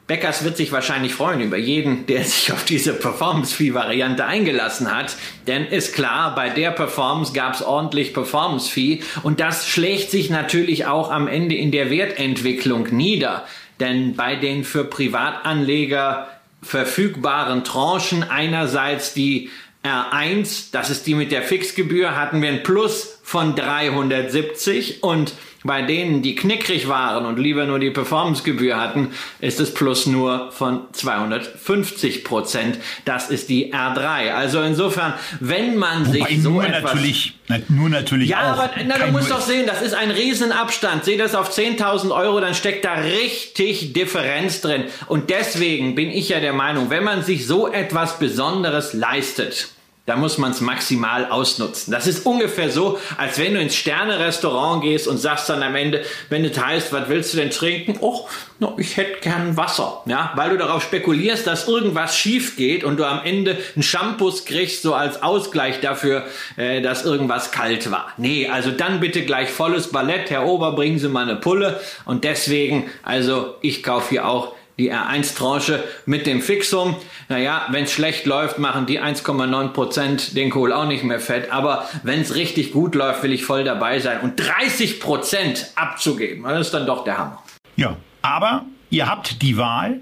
Beckers wird sich wahrscheinlich freuen über jeden, der sich auf diese Performance-Fee-Variante eingelassen hat. Denn ist klar, bei der Performance gab es ordentlich Performance-Fee und das schlägt sich natürlich auch am Ende in der Wertentwicklung nieder. Denn bei den für Privatanleger verfügbaren Tranchen einerseits die R1, das ist die mit der Fixgebühr, hatten wir ein Plus von 370 und bei denen, die knickrig waren und lieber nur die Performancegebühr hatten, ist es plus nur von 250 Prozent. Das ist die R3. Also insofern, wenn man Wobei sich so nur etwas natürlich, na, nur natürlich ja, auch. aber na, du musst doch sehen, das ist ein Riesenabstand. Seh das auf 10.000 Euro, dann steckt da richtig Differenz drin. Und deswegen bin ich ja der Meinung, wenn man sich so etwas Besonderes leistet, da muss man es maximal ausnutzen. Das ist ungefähr so, als wenn du ins Sterne-Restaurant gehst und sagst dann am Ende, wenn es heißt, was willst du denn trinken? Oh, no, ich hätte gern Wasser. Ja, weil du darauf spekulierst, dass irgendwas schief geht und du am Ende einen Shampoo kriegst, so als Ausgleich dafür, äh, dass irgendwas kalt war. Nee, also dann bitte gleich volles Ballett. Herr Ober, bringen Sie mal eine Pulle. Und deswegen, also ich kaufe hier auch die R1-Tranche mit dem Fixum. Naja, wenn es schlecht läuft, machen die 1,9% den Kohl auch nicht mehr fett. Aber wenn es richtig gut läuft, will ich voll dabei sein. Und 30% abzugeben, das ist dann doch der Hammer. Ja, aber ihr habt die Wahl.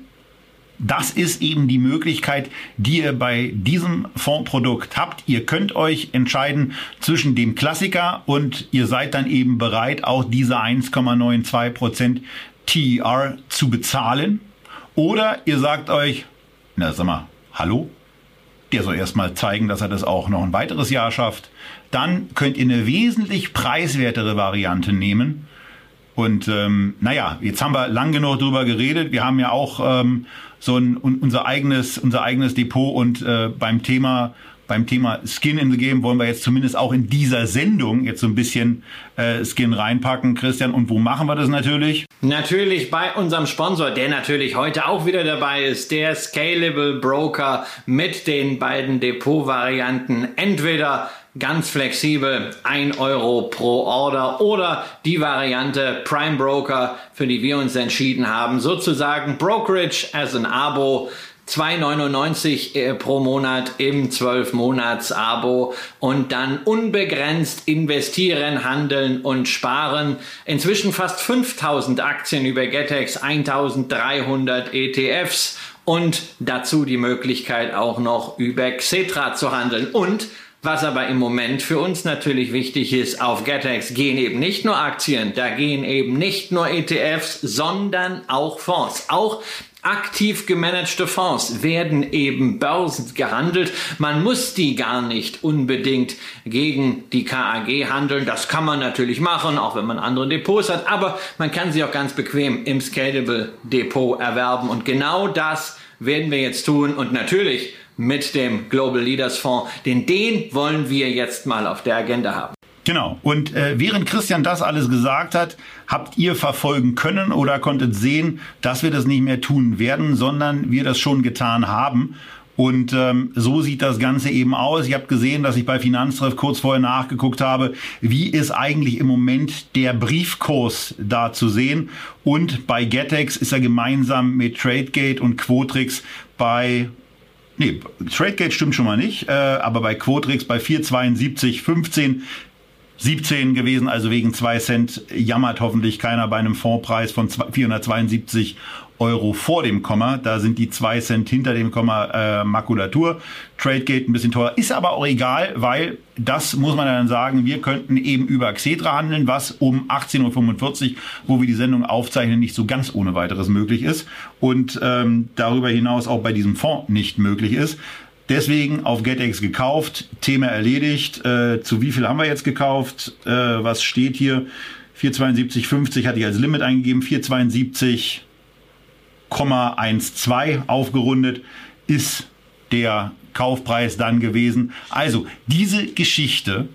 Das ist eben die Möglichkeit, die ihr bei diesem Fondsprodukt habt. Ihr könnt euch entscheiden zwischen dem Klassiker und ihr seid dann eben bereit, auch diese 1,92% TER zu bezahlen. Oder ihr sagt euch, na sag mal, hallo? Der soll erstmal zeigen, dass er das auch noch ein weiteres Jahr schafft. Dann könnt ihr eine wesentlich preiswertere Variante nehmen Und ähm, naja, jetzt haben wir lang genug drüber geredet. Wir haben ja auch ähm, so ein, unser eigenes unser eigenes Depot und äh, beim Thema beim Thema Skin in the Game wollen wir jetzt zumindest auch in dieser Sendung jetzt so ein bisschen äh, Skin reinpacken, Christian. Und wo machen wir das natürlich? Natürlich bei unserem Sponsor, der natürlich heute auch wieder dabei ist, der Scalable Broker mit den beiden Depot-Varianten. Entweder ganz flexibel 1 Euro pro Order oder die Variante Prime Broker, für die wir uns entschieden haben, sozusagen Brokerage as ein Abo 2,99 äh, pro Monat im 12-Monats-Abo und dann unbegrenzt investieren, handeln und sparen. Inzwischen fast 5000 Aktien über Getex, 1300 ETFs und dazu die Möglichkeit auch noch über Xetra zu handeln. Und was aber im Moment für uns natürlich wichtig ist, auf GetEx gehen eben nicht nur Aktien, da gehen eben nicht nur ETFs, sondern auch Fonds. Auch aktiv gemanagte Fonds werden eben Börsen gehandelt. Man muss die gar nicht unbedingt gegen die KAG handeln. Das kann man natürlich machen, auch wenn man andere Depots hat. Aber man kann sie auch ganz bequem im Scalable Depot erwerben. Und genau das werden wir jetzt tun. Und natürlich mit dem Global Leaders Fonds, denn den wollen wir jetzt mal auf der Agenda haben. Genau. Und äh, während Christian das alles gesagt hat, habt ihr verfolgen können oder konntet sehen, dass wir das nicht mehr tun werden, sondern wir das schon getan haben. Und ähm, so sieht das Ganze eben aus. Ihr habt gesehen, dass ich bei Finanztreff kurz vorher nachgeguckt habe, wie ist eigentlich im Moment der Briefkurs da zu sehen. Und bei Getex ist er gemeinsam mit Tradegate und Quotrix bei Nee, Tradegate stimmt schon mal nicht, äh, aber bei Quotrix bei 472,15 17 gewesen, also wegen 2 Cent jammert hoffentlich keiner bei einem Fondpreis von 472 Euro vor dem Komma. Da sind die 2 Cent hinter dem Komma äh, Makulatur. Tradegate ein bisschen teuer, ist aber auch egal, weil das muss man dann sagen, wir könnten eben über Xetra handeln, was um 18.45 Uhr, wo wir die Sendung aufzeichnen, nicht so ganz ohne weiteres möglich ist und ähm, darüber hinaus auch bei diesem Fonds nicht möglich ist. Deswegen auf GetEx gekauft, Thema erledigt. Äh, zu wie viel haben wir jetzt gekauft? Äh, was steht hier? 472,50 hatte ich als Limit eingegeben. 472,12 aufgerundet ist der Kaufpreis dann gewesen. Also diese Geschichte,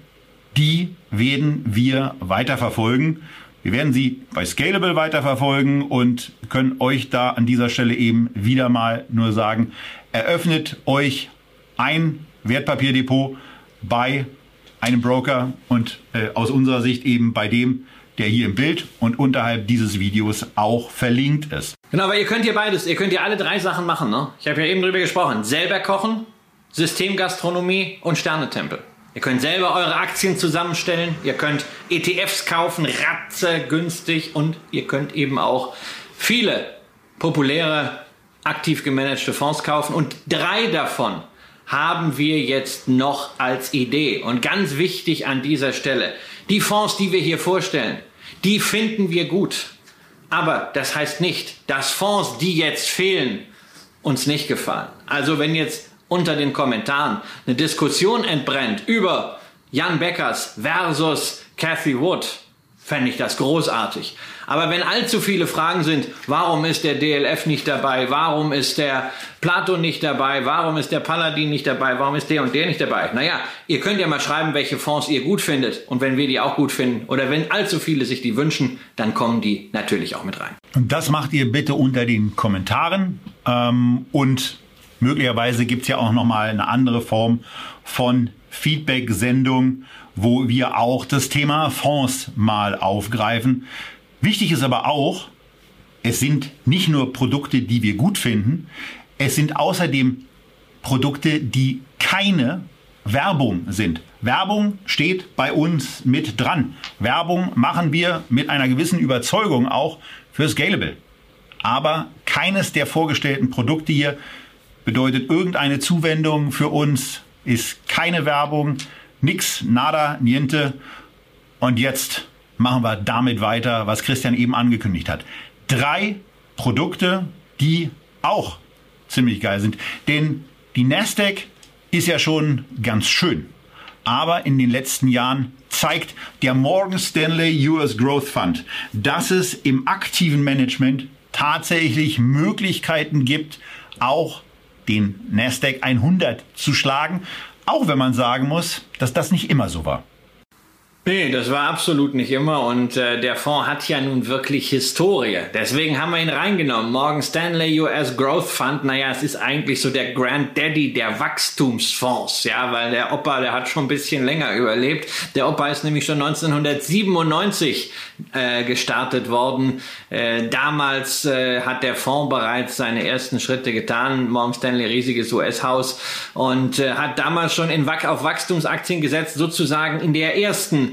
die werden wir weiterverfolgen. Wir werden sie bei Scalable weiterverfolgen und können euch da an dieser Stelle eben wieder mal nur sagen, eröffnet euch ein Wertpapierdepot bei einem Broker und äh, aus unserer Sicht eben bei dem, der hier im Bild und unterhalb dieses Videos auch verlinkt ist. Genau, aber ihr könnt hier beides, ihr könnt hier alle drei Sachen machen. Ne? Ich habe ja eben drüber gesprochen. Selber kochen, Systemgastronomie und Sternetempel. Ihr könnt selber eure Aktien zusammenstellen, ihr könnt ETFs kaufen, ratze günstig und ihr könnt eben auch viele populäre, aktiv gemanagte Fonds kaufen und drei davon haben wir jetzt noch als Idee. Und ganz wichtig an dieser Stelle, die Fonds, die wir hier vorstellen, die finden wir gut. Aber das heißt nicht, dass Fonds, die jetzt fehlen, uns nicht gefallen. Also wenn jetzt unter den Kommentaren eine Diskussion entbrennt über Jan Beckers versus Cathy Wood, fände ich das großartig. Aber wenn allzu viele Fragen sind, warum ist der DLF nicht dabei, warum ist der Plato nicht dabei, warum ist der Paladin nicht dabei, warum ist der und der nicht dabei? Naja, ihr könnt ja mal schreiben, welche Fonds ihr gut findet. Und wenn wir die auch gut finden oder wenn allzu viele sich die wünschen, dann kommen die natürlich auch mit rein. Und das macht ihr bitte unter den Kommentaren. Ähm, und möglicherweise gibt es ja auch nochmal eine andere Form von Feedback-Sendung, wo wir auch das Thema Fonds mal aufgreifen. Wichtig ist aber auch, es sind nicht nur Produkte, die wir gut finden, es sind außerdem Produkte, die keine Werbung sind. Werbung steht bei uns mit dran. Werbung machen wir mit einer gewissen Überzeugung auch für Scalable. Aber keines der vorgestellten Produkte hier bedeutet irgendeine Zuwendung für uns, ist keine Werbung, nix, nada, niente. Und jetzt machen wir damit weiter, was Christian eben angekündigt hat. Drei Produkte, die auch ziemlich geil sind. Denn die Nasdaq ist ja schon ganz schön. Aber in den letzten Jahren zeigt der Morgan Stanley US Growth Fund, dass es im aktiven Management tatsächlich Möglichkeiten gibt, auch den Nasdaq 100 zu schlagen, auch wenn man sagen muss, dass das nicht immer so war. Nee, das war absolut nicht immer und äh, der Fonds hat ja nun wirklich Historie. Deswegen haben wir ihn reingenommen. Morgan Stanley US Growth Fund, naja, es ist eigentlich so der Granddaddy der Wachstumsfonds, ja, weil der Opa, der hat schon ein bisschen länger überlebt. Der Opa ist nämlich schon 1997 äh, gestartet worden. Äh, damals äh, hat der Fonds bereits seine ersten Schritte getan. Morgan Stanley, riesiges US-Haus und äh, hat damals schon in, auf Wachstumsaktien gesetzt, sozusagen in der ersten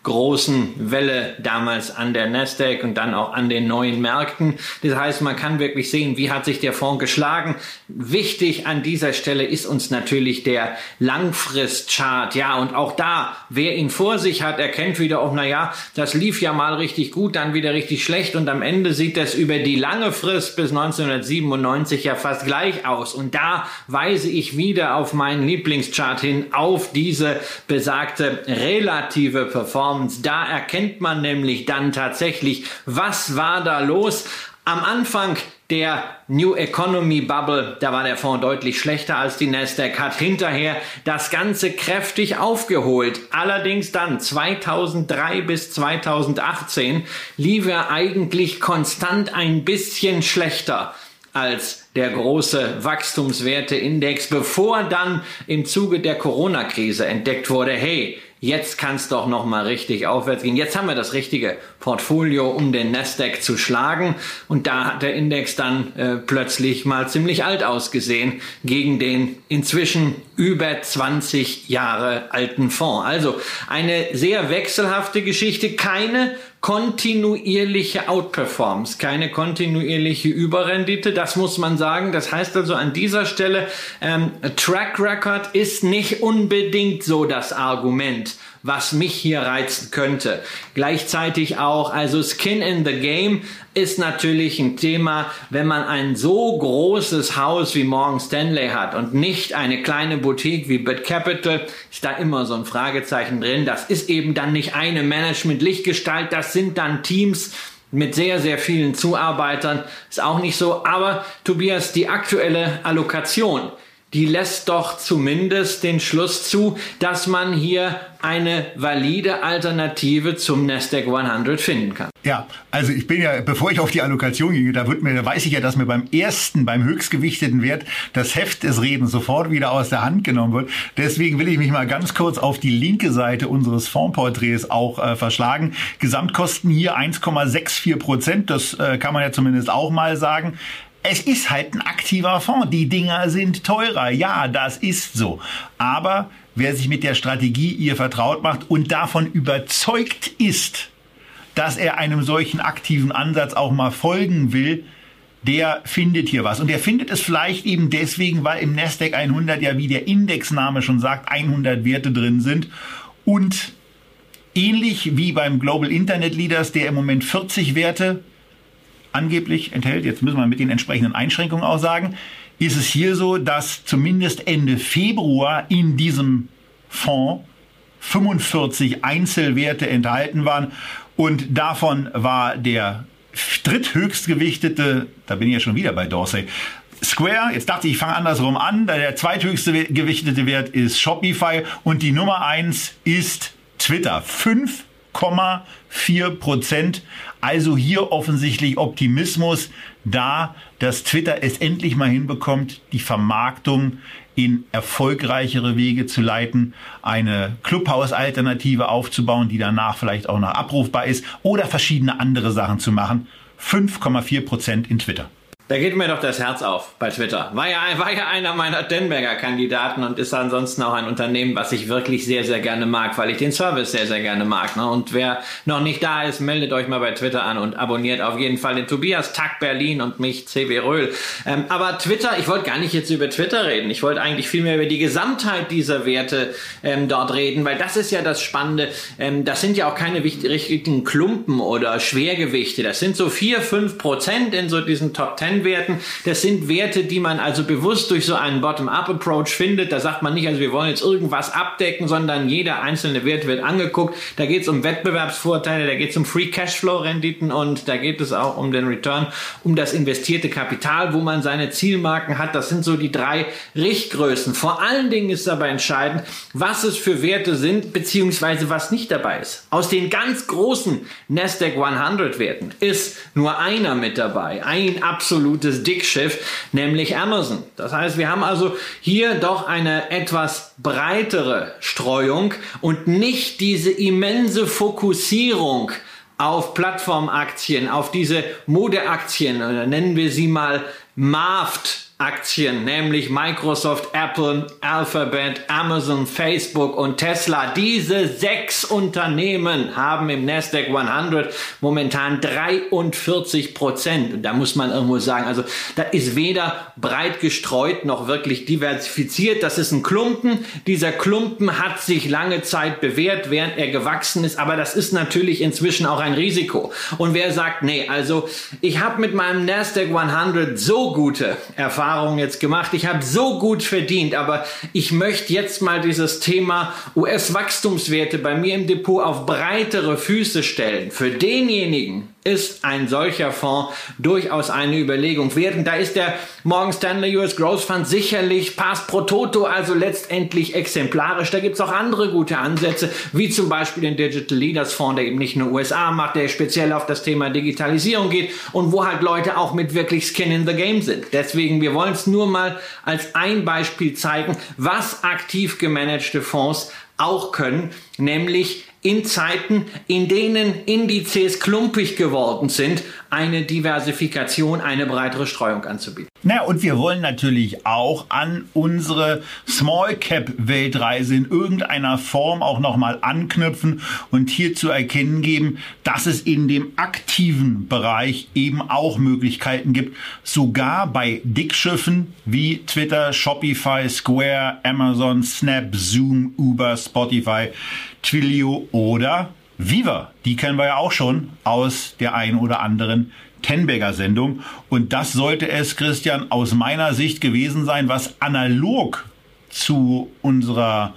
großen Welle damals an der Nasdaq und dann auch an den neuen Märkten. Das heißt, man kann wirklich sehen, wie hat sich der Fonds geschlagen. Wichtig an dieser Stelle ist uns natürlich der Langfristchart. Ja, und auch da, wer ihn vor sich hat, erkennt wieder auch, na ja, das lief ja mal richtig gut, dann wieder richtig schlecht und am Ende sieht das über die lange Frist bis 1997 ja fast gleich aus. Und da weise ich wieder auf meinen Lieblingschart hin, auf diese besagte relative Performance Performance. Da erkennt man nämlich dann tatsächlich, was war da los. Am Anfang der New Economy Bubble, da war der Fonds deutlich schlechter als die Nasdaq, hat hinterher das Ganze kräftig aufgeholt. Allerdings dann 2003 bis 2018 lief er eigentlich konstant ein bisschen schlechter als der große Wachstumswerteindex, bevor dann im Zuge der Corona-Krise entdeckt wurde, hey, jetzt kann es doch noch mal richtig aufwärts gehen. Jetzt haben wir das richtige Portfolio, um den Nasdaq zu schlagen. Und da hat der Index dann äh, plötzlich mal ziemlich alt ausgesehen gegen den inzwischen über 20 Jahre alten Fonds. Also eine sehr wechselhafte Geschichte, keine kontinuierliche Outperformance, keine kontinuierliche Überrendite. Das muss man sagen. Das heißt also an dieser Stelle, ähm, Track Record ist nicht unbedingt so das Argument was mich hier reizen könnte. Gleichzeitig auch, also Skin in the Game ist natürlich ein Thema, wenn man ein so großes Haus wie Morgan Stanley hat und nicht eine kleine Boutique wie Bit Capital, ist da immer so ein Fragezeichen drin. Das ist eben dann nicht eine Management-Lichtgestalt, das sind dann Teams, mit sehr, sehr vielen Zuarbeitern. Ist auch nicht so. Aber Tobias, die aktuelle Allokation, die lässt doch zumindest den Schluss zu, dass man hier eine valide Alternative zum Nasdaq 100 finden kann. Ja, also ich bin ja, bevor ich auf die Allokation gehe, da wird mir, da weiß ich ja, dass mir beim ersten, beim höchstgewichteten Wert das Heft des Redens sofort wieder aus der Hand genommen wird. Deswegen will ich mich mal ganz kurz auf die linke Seite unseres Fondsporträts auch äh, verschlagen. Gesamtkosten hier 1,64 Prozent, das äh, kann man ja zumindest auch mal sagen es ist halt ein aktiver Fonds. Die Dinger sind teurer. Ja, das ist so. Aber wer sich mit der Strategie ihr vertraut macht und davon überzeugt ist, dass er einem solchen aktiven Ansatz auch mal folgen will, der findet hier was. Und der findet es vielleicht eben deswegen, weil im Nasdaq 100 ja, wie der Indexname schon sagt, 100 Werte drin sind. Und ähnlich wie beim Global Internet Leaders, der im Moment 40 Werte angeblich enthält, jetzt müssen wir mit den entsprechenden Einschränkungen auch sagen, ist es hier so, dass zumindest Ende Februar in diesem Fonds 45 Einzelwerte enthalten waren und davon war der dritthöchstgewichtete, da bin ich ja schon wieder bei Dorsey, Square, jetzt dachte ich, ich fange andersrum an, der zweithöchste gewichtete Wert ist Shopify und die Nummer eins ist Twitter. 5,4 Prozent also hier offensichtlich Optimismus da, dass Twitter es endlich mal hinbekommt, die Vermarktung in erfolgreichere Wege zu leiten, eine Clubhouse-Alternative aufzubauen, die danach vielleicht auch noch abrufbar ist oder verschiedene andere Sachen zu machen. 5,4 Prozent in Twitter. Da geht mir doch das Herz auf bei Twitter. War ja, war ja einer meiner Denberger Kandidaten und ist ansonsten auch ein Unternehmen, was ich wirklich sehr, sehr gerne mag, weil ich den Service sehr, sehr gerne mag. Ne? Und wer noch nicht da ist, meldet euch mal bei Twitter an und abonniert auf jeden Fall den Tobias Tack Berlin und mich, CB Röhl. Ähm, aber Twitter, ich wollte gar nicht jetzt über Twitter reden. Ich wollte eigentlich viel mehr über die Gesamtheit dieser Werte ähm, dort reden, weil das ist ja das Spannende. Ähm, das sind ja auch keine richtigen Klumpen oder Schwergewichte. Das sind so vier, fünf Prozent in so diesen Top Ten Kennwerten. Das sind Werte, die man also bewusst durch so einen Bottom-up-Approach findet. Da sagt man nicht, also wir wollen jetzt irgendwas abdecken, sondern jeder einzelne Wert wird angeguckt. Da geht es um Wettbewerbsvorteile, da geht es um Free Cashflow-Renditen und da geht es auch um den Return, um das investierte Kapital, wo man seine Zielmarken hat. Das sind so die drei Richtgrößen. Vor allen Dingen ist dabei entscheidend, was es für Werte sind, beziehungsweise was nicht dabei ist. Aus den ganz großen Nasdaq 100 Werten ist nur einer mit dabei, ein absolutes Dickschiff, nämlich Amazon. Das heißt, wir haben also hier doch eine etwas breitere Streuung und nicht diese immense Fokussierung auf Plattformaktien, auf diese Modeaktien, oder nennen wir sie mal MAFT Aktien, nämlich Microsoft, Apple, Alphabet, Amazon, Facebook und Tesla. Diese sechs Unternehmen haben im Nasdaq 100 momentan 43 Prozent. Und da muss man irgendwo sagen, also da ist weder breit gestreut noch wirklich diversifiziert. Das ist ein Klumpen. Dieser Klumpen hat sich lange Zeit bewährt, während er gewachsen ist. Aber das ist natürlich inzwischen auch ein Risiko. Und wer sagt, nee, also ich habe mit meinem Nasdaq 100 so gute Erfahrungen Erfahrungen jetzt gemacht. Ich habe so gut verdient, aber ich möchte jetzt mal dieses Thema US-Wachstumswerte bei mir im Depot auf breitere Füße stellen. Für denjenigen, ist ein solcher Fonds durchaus eine Überlegung wert. Und da ist der Morgan Stanley US Growth Fund sicherlich pass pro toto, also letztendlich exemplarisch. Da gibt's auch andere gute Ansätze, wie zum Beispiel den Digital Leaders Fonds, der eben nicht nur USA macht, der speziell auf das Thema Digitalisierung geht und wo halt Leute auch mit wirklich Skin in the Game sind. Deswegen, wir wollen es nur mal als ein Beispiel zeigen, was aktiv gemanagte Fonds auch können, nämlich in Zeiten, in denen Indizes klumpig geworden sind, eine Diversifikation, eine breitere Streuung anzubieten. Na, und wir wollen natürlich auch an unsere Small Cap Weltreise in irgendeiner Form auch nochmal anknüpfen und hier zu erkennen geben, dass es in dem aktiven Bereich eben auch Möglichkeiten gibt, sogar bei Dickschiffen wie Twitter, Shopify, Square, Amazon, Snap, Zoom, Uber, Spotify, Twilio oder Viva. Die kennen wir ja auch schon aus der ein oder anderen Tenberger Sendung. Und das sollte es, Christian, aus meiner Sicht gewesen sein, was analog zu unserer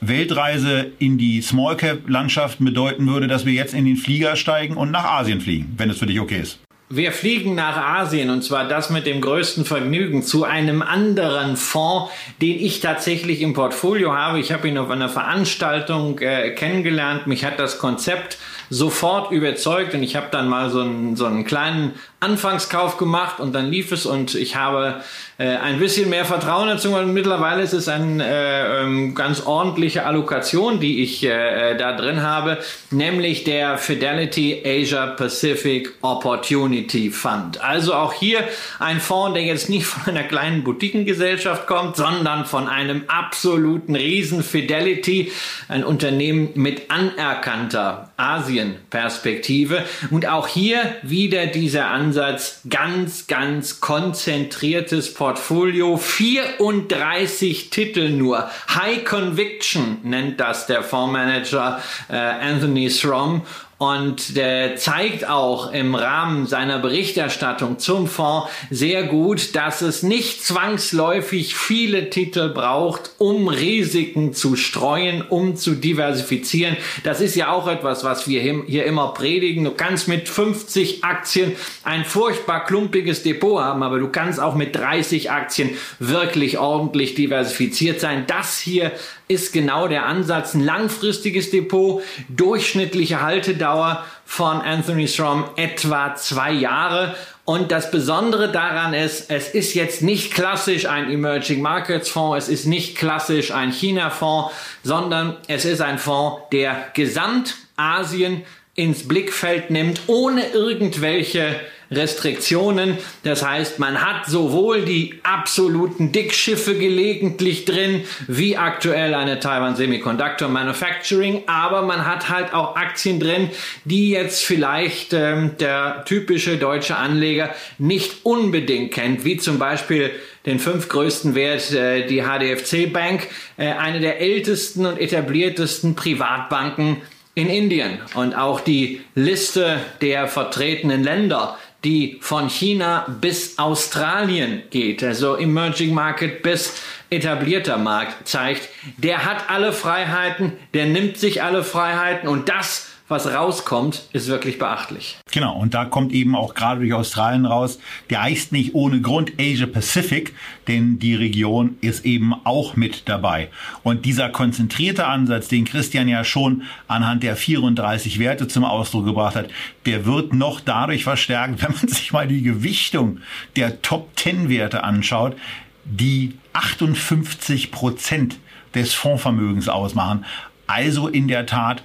Weltreise in die Small Cap Landschaft bedeuten würde, dass wir jetzt in den Flieger steigen und nach Asien fliegen, wenn es für dich okay ist. Wir fliegen nach Asien und zwar das mit dem größten Vergnügen zu einem anderen Fonds, den ich tatsächlich im Portfolio habe. Ich habe ihn auf einer Veranstaltung äh, kennengelernt. Mich hat das Konzept sofort überzeugt und ich habe dann mal so einen, so einen kleinen Anfangskauf gemacht und dann lief es und ich habe äh, ein bisschen mehr Vertrauen dazu und mittlerweile ist es eine äh, ähm, ganz ordentliche Allokation, die ich äh, da drin habe, nämlich der Fidelity Asia Pacific Opportunity Fund. Also auch hier ein Fonds, der jetzt nicht von einer kleinen Boutiquengesellschaft kommt, sondern von einem absoluten Riesen Fidelity, ein Unternehmen mit anerkannter Asien-Perspektive und auch hier wieder dieser Ansatz ganz, ganz konzentriertes Portfolio Portfolio 34 Titel nur. High Conviction nennt das der Fondsmanager äh, Anthony Strom und der zeigt auch im Rahmen seiner Berichterstattung zum Fonds sehr gut, dass es nicht zwangsläufig viele Titel braucht, um Risiken zu streuen, um zu diversifizieren. Das ist ja auch etwas, was wir hier immer predigen. Du kannst mit 50 Aktien ein furchtbar klumpiges Depot haben, aber du kannst auch mit 30 Aktien wirklich ordentlich diversifiziert sein. Das hier ist genau der Ansatz. Ein langfristiges Depot, durchschnittliche Haltedauer von Anthony Strom etwa zwei Jahre. Und das Besondere daran ist, es ist jetzt nicht klassisch ein Emerging Markets Fonds, es ist nicht klassisch ein China Fonds, sondern es ist ein Fonds, der Gesamtasien ins Blickfeld nimmt, ohne irgendwelche Restriktionen. Das heißt, man hat sowohl die absoluten Dickschiffe gelegentlich drin, wie aktuell eine Taiwan Semiconductor Manufacturing, aber man hat halt auch Aktien drin, die jetzt vielleicht ähm, der typische deutsche Anleger nicht unbedingt kennt, wie zum Beispiel den fünf größten Wert, äh, die HDFC Bank, äh, eine der ältesten und etabliertesten Privatbanken in Indien. Und auch die Liste der vertretenen Länder die von China bis Australien geht, also Emerging Market bis etablierter Markt zeigt, der hat alle Freiheiten, der nimmt sich alle Freiheiten und das was rauskommt, ist wirklich beachtlich. Genau, und da kommt eben auch gerade durch Australien raus, der heißt nicht ohne Grund Asia Pacific, denn die Region ist eben auch mit dabei. Und dieser konzentrierte Ansatz, den Christian ja schon anhand der 34 Werte zum Ausdruck gebracht hat, der wird noch dadurch verstärkt, wenn man sich mal die Gewichtung der Top 10 Werte anschaut, die 58 Prozent des Fondsvermögens ausmachen. Also in der Tat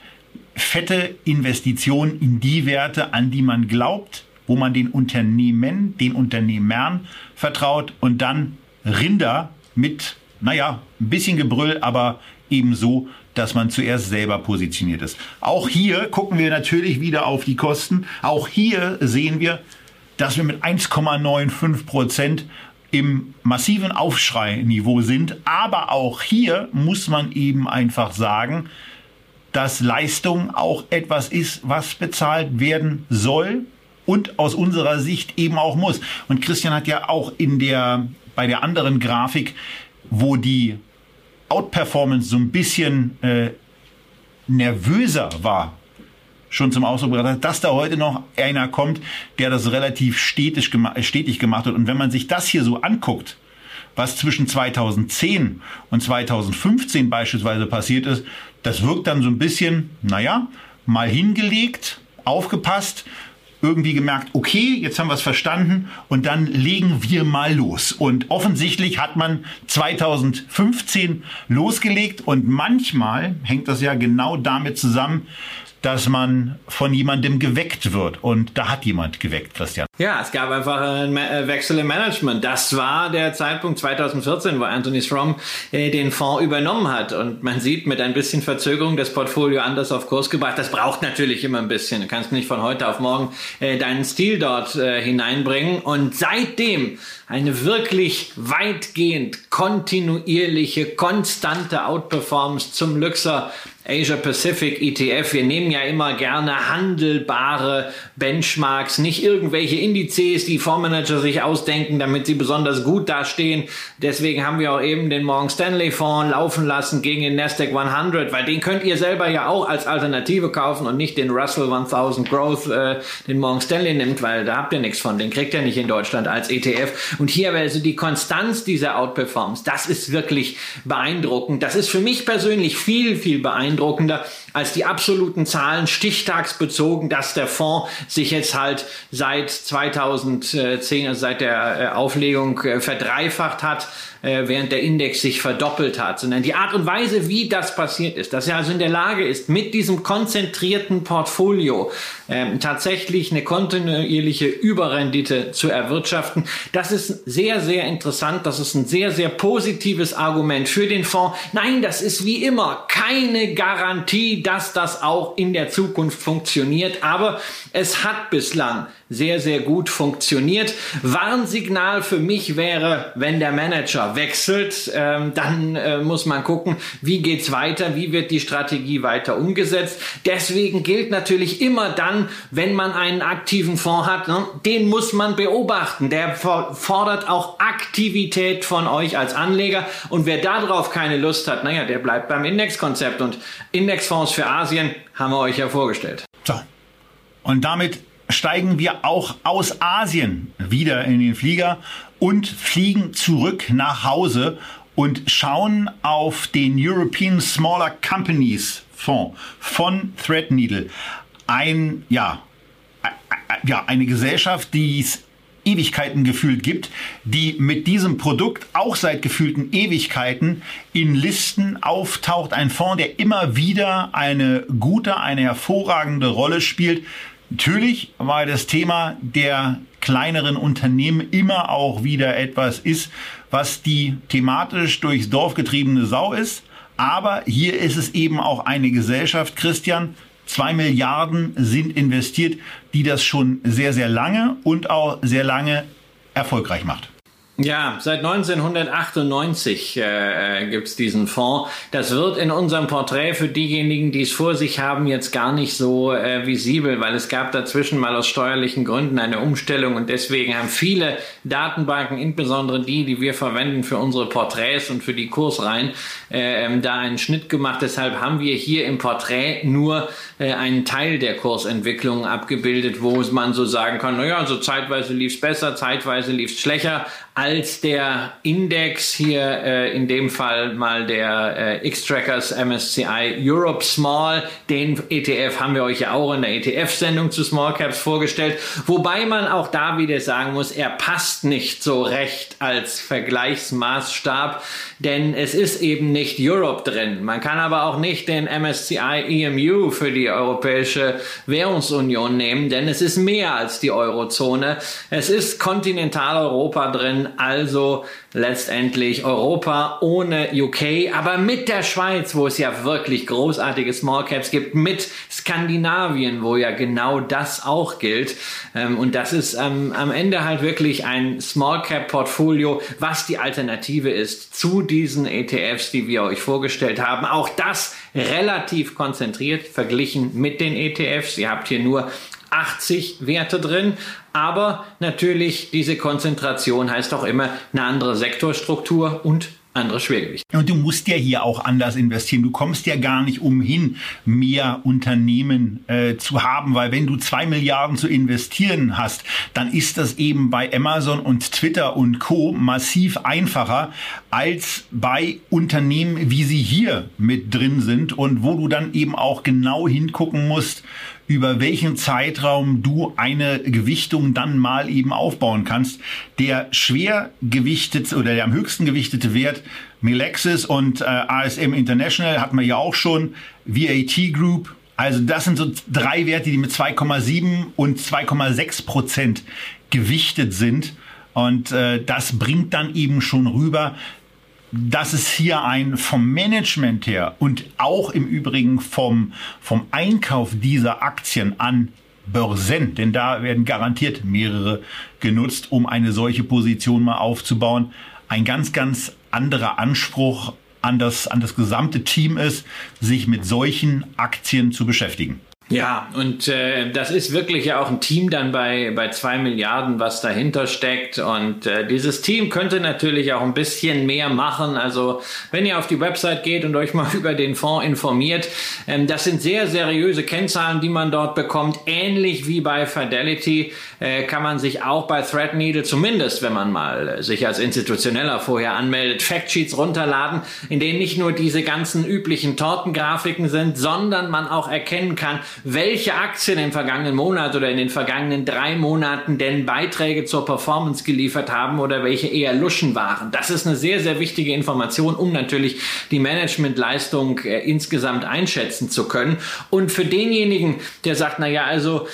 fette Investitionen in die Werte, an die man glaubt, wo man den Unternehmen, den Unternehmern vertraut und dann Rinder mit, naja, ein bisschen Gebrüll, aber ebenso, dass man zuerst selber positioniert ist. Auch hier gucken wir natürlich wieder auf die Kosten. Auch hier sehen wir, dass wir mit 1,95 Prozent im massiven Aufschrei-Niveau sind. Aber auch hier muss man eben einfach sagen, dass Leistung auch etwas ist, was bezahlt werden soll und aus unserer Sicht eben auch muss. Und Christian hat ja auch in der, bei der anderen Grafik, wo die Outperformance so ein bisschen äh, nervöser war, schon zum Ausdruck gebracht, dass da heute noch einer kommt, der das relativ stetig, stetig gemacht hat. Und wenn man sich das hier so anguckt, was zwischen 2010 und 2015 beispielsweise passiert ist, das wirkt dann so ein bisschen, naja, mal hingelegt, aufgepasst, irgendwie gemerkt, okay, jetzt haben wir es verstanden und dann legen wir mal los. Und offensichtlich hat man 2015 losgelegt und manchmal hängt das ja genau damit zusammen, dass man von jemandem geweckt wird. Und da hat jemand geweckt, Christian. Ja, es gab einfach einen äh, Wechsel im Management. Das war der Zeitpunkt 2014, wo Anthony Strom äh, den Fonds übernommen hat. Und man sieht mit ein bisschen Verzögerung das Portfolio anders auf Kurs gebracht. Das braucht natürlich immer ein bisschen. Du kannst nicht von heute auf morgen äh, deinen Stil dort hineinbringen. Und seitdem eine wirklich weitgehend kontinuierliche, konstante Outperformance zum Luxor Asia Pacific ETF. Wir nehmen ja immer gerne handelbare Benchmarks, nicht irgendwelche Indizes, die Fondsmanager sich ausdenken, damit sie besonders gut dastehen. Deswegen haben wir auch eben den Morgan Stanley Fonds laufen lassen gegen den Nasdaq 100, weil den könnt ihr selber ja auch als Alternative kaufen und nicht den Russell 1000 Growth, äh, den Morgan Stanley nimmt, weil da habt ihr nichts von. Den kriegt ihr nicht in Deutschland als ETF. Und hier also die Konstanz dieser Outperformance, das ist wirklich beeindruckend. Das ist für mich persönlich viel, viel beeindruckend beeindruckender als die absoluten Zahlen stichtagsbezogen, dass der Fonds sich jetzt halt seit 2010, also seit der äh, Auflegung äh, verdreifacht hat äh, während der Index sich verdoppelt hat, sondern die Art und Weise, wie das passiert ist, dass er also in der Lage ist, mit diesem konzentrierten Portfolio ähm, tatsächlich eine kontinuierliche Überrendite zu erwirtschaften, das ist sehr, sehr interessant. Das ist ein sehr, sehr positives Argument für den Fonds. Nein, das ist wie immer keine Garantie, dass das auch in der Zukunft funktioniert, aber es hat bislang sehr, sehr gut funktioniert. Warnsignal für mich wäre, wenn der Manager wechselt, ähm, dann äh, muss man gucken, wie geht's weiter, wie wird die Strategie weiter umgesetzt. Deswegen gilt natürlich immer dann, wenn man einen aktiven Fonds hat, ne, den muss man beobachten. Der fordert auch Aktivität von euch als Anleger. Und wer darauf keine Lust hat, naja, der bleibt beim Indexkonzept. Und Indexfonds für Asien haben wir euch ja vorgestellt. So. Und damit steigen wir auch aus Asien wieder in den Flieger und fliegen zurück nach Hause und schauen auf den European Smaller Companies Fonds von Threadneedle. Ein, ja, ja, eine Gesellschaft, die es Ewigkeiten gefühlt gibt, die mit diesem Produkt auch seit gefühlten Ewigkeiten in Listen auftaucht. Ein Fonds, der immer wieder eine gute, eine hervorragende Rolle spielt. Natürlich war das Thema der kleineren Unternehmen immer auch wieder etwas ist, was die thematisch durchs Dorf getriebene Sau ist. Aber hier ist es eben auch eine Gesellschaft, Christian, zwei Milliarden sind investiert, die das schon sehr, sehr lange und auch sehr lange erfolgreich macht. Ja, seit 1998 äh, gibt's diesen Fonds. Das wird in unserem Porträt für diejenigen, die es vor sich haben, jetzt gar nicht so äh, visibel, weil es gab dazwischen mal aus steuerlichen Gründen eine Umstellung und deswegen haben viele Datenbanken, insbesondere die, die wir verwenden für unsere Porträts und für die Kursreihen, äh, da einen Schnitt gemacht. Deshalb haben wir hier im Porträt nur äh, einen Teil der Kursentwicklung abgebildet, wo man so sagen kann, naja, so also zeitweise lief's besser, zeitweise lief's schlechter als der Index hier äh, in dem Fall mal der äh, X-Trackers MSCI Europe Small. Den ETF haben wir euch ja auch in der ETF-Sendung zu Small Caps vorgestellt. Wobei man auch da wieder sagen muss, er passt nicht so recht als Vergleichsmaßstab, denn es ist eben nicht Europe drin. Man kann aber auch nicht den MSCI EMU für die Europäische Währungsunion nehmen, denn es ist mehr als die Eurozone. Es ist Kontinentaleuropa drin also letztendlich Europa ohne UK, aber mit der Schweiz, wo es ja wirklich großartige Small Caps gibt, mit Skandinavien, wo ja genau das auch gilt. Ähm, und das ist ähm, am Ende halt wirklich ein Small Cap Portfolio, was die Alternative ist zu diesen ETFs, die wir euch vorgestellt haben. Auch das relativ konzentriert verglichen mit den ETFs. Ihr habt hier nur 80 Werte drin. Aber natürlich, diese Konzentration heißt auch immer eine andere Sektorstruktur und andere Schwergewicht. Und du musst ja hier auch anders investieren. Du kommst ja gar nicht umhin, mehr Unternehmen äh, zu haben, weil wenn du zwei Milliarden zu investieren hast, dann ist das eben bei Amazon und Twitter und Co. massiv einfacher als bei Unternehmen, wie sie hier mit drin sind und wo du dann eben auch genau hingucken musst, über welchen Zeitraum du eine Gewichtung dann mal eben aufbauen kannst. Der schwer gewichtete oder der am höchsten gewichtete Wert Melexis und äh, ASM International hatten wir ja auch schon, VAT Group. Also das sind so drei Werte, die mit 2,7 und 2,6 Prozent gewichtet sind. Und äh, das bringt dann eben schon rüber, dass es hier ein vom Management her und auch im Übrigen vom, vom Einkauf dieser Aktien an Börsen, denn da werden garantiert mehrere genutzt, um eine solche Position mal aufzubauen, ein ganz, ganz anderer Anspruch an das, an das gesamte Team ist, sich mit solchen Aktien zu beschäftigen. Ja, und äh, das ist wirklich ja auch ein Team dann bei, bei zwei Milliarden, was dahinter steckt. Und äh, dieses Team könnte natürlich auch ein bisschen mehr machen. Also wenn ihr auf die Website geht und euch mal über den Fonds informiert, ähm, das sind sehr seriöse Kennzahlen, die man dort bekommt. Ähnlich wie bei Fidelity äh, kann man sich auch bei Threadneedle, zumindest wenn man mal sich als Institutioneller vorher anmeldet, Factsheets runterladen, in denen nicht nur diese ganzen üblichen Tortengrafiken sind, sondern man auch erkennen kann, welche Aktien im vergangenen Monat oder in den vergangenen drei Monaten denn Beiträge zur Performance geliefert haben oder welche eher Luschen waren. Das ist eine sehr, sehr wichtige Information, um natürlich die Managementleistung äh, insgesamt einschätzen zu können. Und für denjenigen, der sagt, na ja, also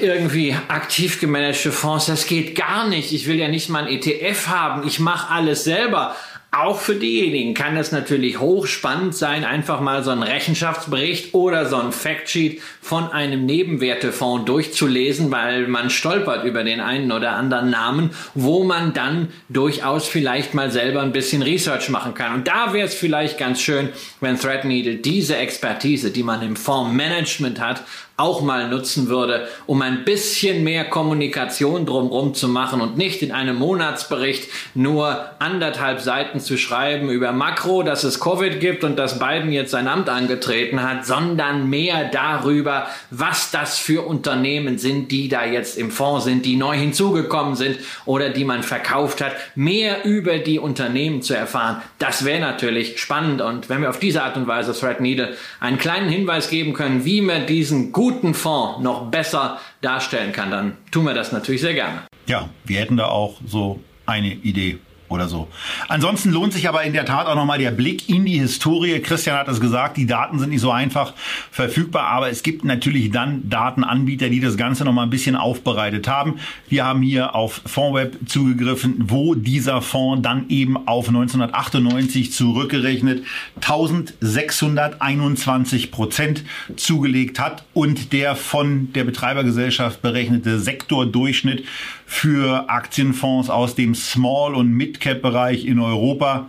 irgendwie aktiv gemanagte Fonds, das geht gar nicht. Ich will ja nicht mal ein ETF haben. Ich mache alles selber. Auch für diejenigen kann es natürlich hochspannend sein, einfach mal so einen Rechenschaftsbericht oder so ein Factsheet von einem Nebenwertefonds durchzulesen, weil man stolpert über den einen oder anderen Namen, wo man dann durchaus vielleicht mal selber ein bisschen Research machen kann. Und da wäre es vielleicht ganz schön, wenn Threadneedle diese Expertise, die man im Fondsmanagement hat, auch mal nutzen würde, um ein bisschen mehr Kommunikation drumherum zu machen und nicht in einem Monatsbericht nur anderthalb Seiten zu schreiben über Makro, dass es Covid gibt und dass Biden jetzt sein Amt angetreten hat, sondern mehr darüber, was das für Unternehmen sind, die da jetzt im Fonds sind, die neu hinzugekommen sind oder die man verkauft hat, mehr über die Unternehmen zu erfahren. Das wäre natürlich spannend und wenn wir auf diese Art und Weise Threadneedle einen kleinen Hinweis geben können, wie man diesen gut guten Fonds noch besser darstellen kann, dann tun wir das natürlich sehr gerne. Ja, wir hätten da auch so eine Idee oder so. Ansonsten lohnt sich aber in der Tat auch nochmal der Blick in die Historie. Christian hat es gesagt, die Daten sind nicht so einfach verfügbar, aber es gibt natürlich dann Datenanbieter, die das Ganze nochmal ein bisschen aufbereitet haben. Wir haben hier auf Fondsweb zugegriffen, wo dieser Fonds dann eben auf 1998 zurückgerechnet 1621 Prozent zugelegt hat und der von der Betreibergesellschaft berechnete Sektordurchschnitt für Aktienfonds aus dem Small- und Mid-Cap-Bereich in Europa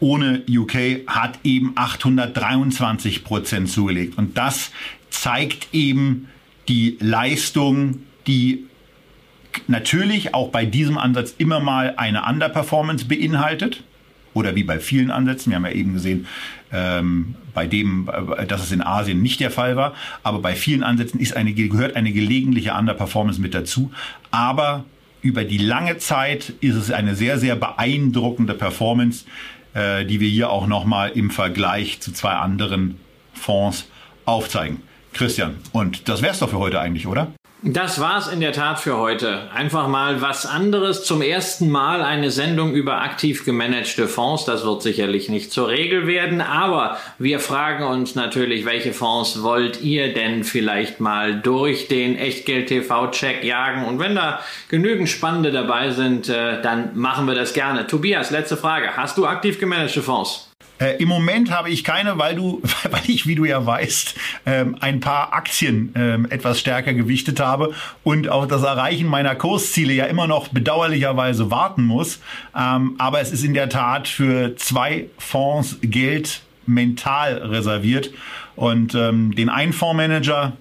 ohne UK hat eben 823 Prozent zugelegt. Und das zeigt eben die Leistung, die natürlich auch bei diesem Ansatz immer mal eine Underperformance beinhaltet. Oder wie bei vielen Ansätzen. Wir haben ja eben gesehen, ähm, bei dem, äh, dass es in Asien nicht der Fall war. Aber bei vielen Ansätzen ist eine, gehört eine gelegentliche Underperformance mit dazu. Aber über die lange Zeit ist es eine sehr, sehr beeindruckende Performance, äh, die wir hier auch nochmal im Vergleich zu zwei anderen Fonds aufzeigen. Christian, und das wär's doch für heute eigentlich, oder? Das war's in der Tat für heute. Einfach mal was anderes. Zum ersten Mal eine Sendung über aktiv gemanagte Fonds. Das wird sicherlich nicht zur Regel werden, aber wir fragen uns natürlich, welche Fonds wollt ihr denn vielleicht mal durch den Echtgeld TV-Check jagen? Und wenn da genügend Spannende dabei sind, äh, dann machen wir das gerne. Tobias, letzte Frage. Hast du aktiv gemanagte Fonds? Äh, Im Moment habe ich keine, weil du, weil ich, wie du ja weißt, ähm, ein paar Aktien ähm, etwas stärker gewichtet habe und auf das Erreichen meiner Kursziele ja immer noch bedauerlicherweise warten muss. Ähm, aber es ist in der Tat für zwei Fonds Geld mental reserviert. Und ähm, den einen Fondsmanager,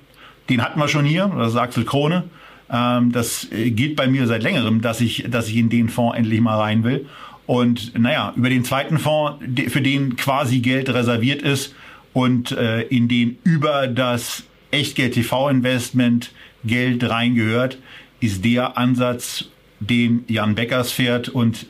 den hatten wir schon hier, das ist Axel Krone. Ähm, das äh, gilt bei mir seit längerem, dass ich, dass ich in den Fonds endlich mal rein will. Und naja, über den zweiten Fonds, für den quasi Geld reserviert ist und äh, in den über das Echtgeld TV-Investment Geld reingehört, ist der Ansatz, den Jan Beckers fährt. Und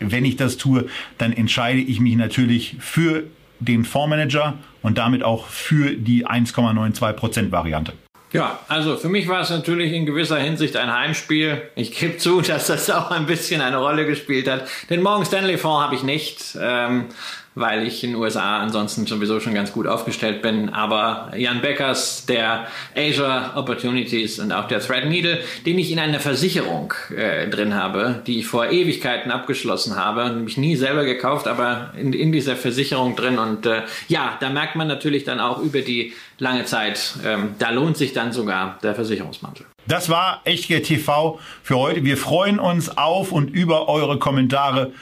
wenn ich das tue, dann entscheide ich mich natürlich für den Fondsmanager und damit auch für die 1,92% Variante. Ja, also für mich war es natürlich in gewisser Hinsicht ein Heimspiel. Ich gebe zu, dass das auch ein bisschen eine Rolle gespielt hat. Den Morgan Stanley Fonds habe ich nicht. Ähm, weil ich in den USA ansonsten sowieso schon ganz gut aufgestellt bin. Aber Jan Beckers, der Asia Opportunities und auch der Threadneedle, den ich in einer Versicherung äh, drin habe, die ich vor Ewigkeiten abgeschlossen habe, nämlich nie selber gekauft, aber in, in dieser Versicherung drin. Und äh, ja, da merkt man natürlich dann auch über die lange Zeit, ähm, da lohnt sich dann sogar der Versicherungsmantel. Das war Echtgeld TV für heute. Wir freuen uns auf und über eure Kommentare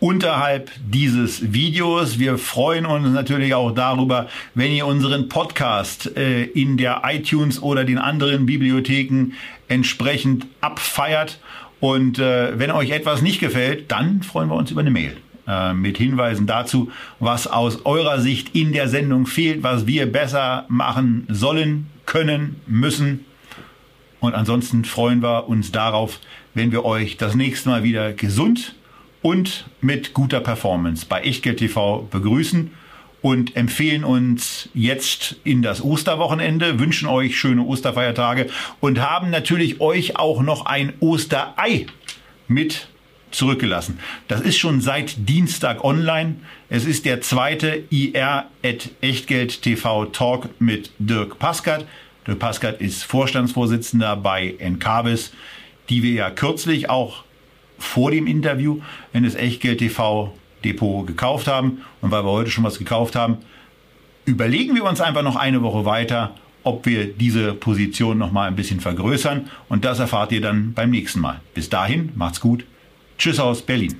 unterhalb dieses Videos. Wir freuen uns natürlich auch darüber, wenn ihr unseren Podcast äh, in der iTunes oder den anderen Bibliotheken entsprechend abfeiert. Und äh, wenn euch etwas nicht gefällt, dann freuen wir uns über eine Mail äh, mit Hinweisen dazu, was aus eurer Sicht in der Sendung fehlt, was wir besser machen sollen, können, müssen. Und ansonsten freuen wir uns darauf, wenn wir euch das nächste Mal wieder gesund und mit guter Performance bei Echtgeld TV begrüßen und empfehlen uns jetzt in das Osterwochenende, wünschen euch schöne Osterfeiertage und haben natürlich euch auch noch ein Osterei mit zurückgelassen. Das ist schon seit Dienstag online. Es ist der zweite IR at Echtgeld TV Talk mit Dirk Paskat. Dirk Paskat ist Vorstandsvorsitzender bei Encarvis, die wir ja kürzlich auch vor dem Interview in das Echtgeld TV Depot gekauft haben. Und weil wir heute schon was gekauft haben, überlegen wir uns einfach noch eine Woche weiter, ob wir diese Position noch mal ein bisschen vergrößern. Und das erfahrt ihr dann beim nächsten Mal. Bis dahin, macht's gut. Tschüss aus Berlin.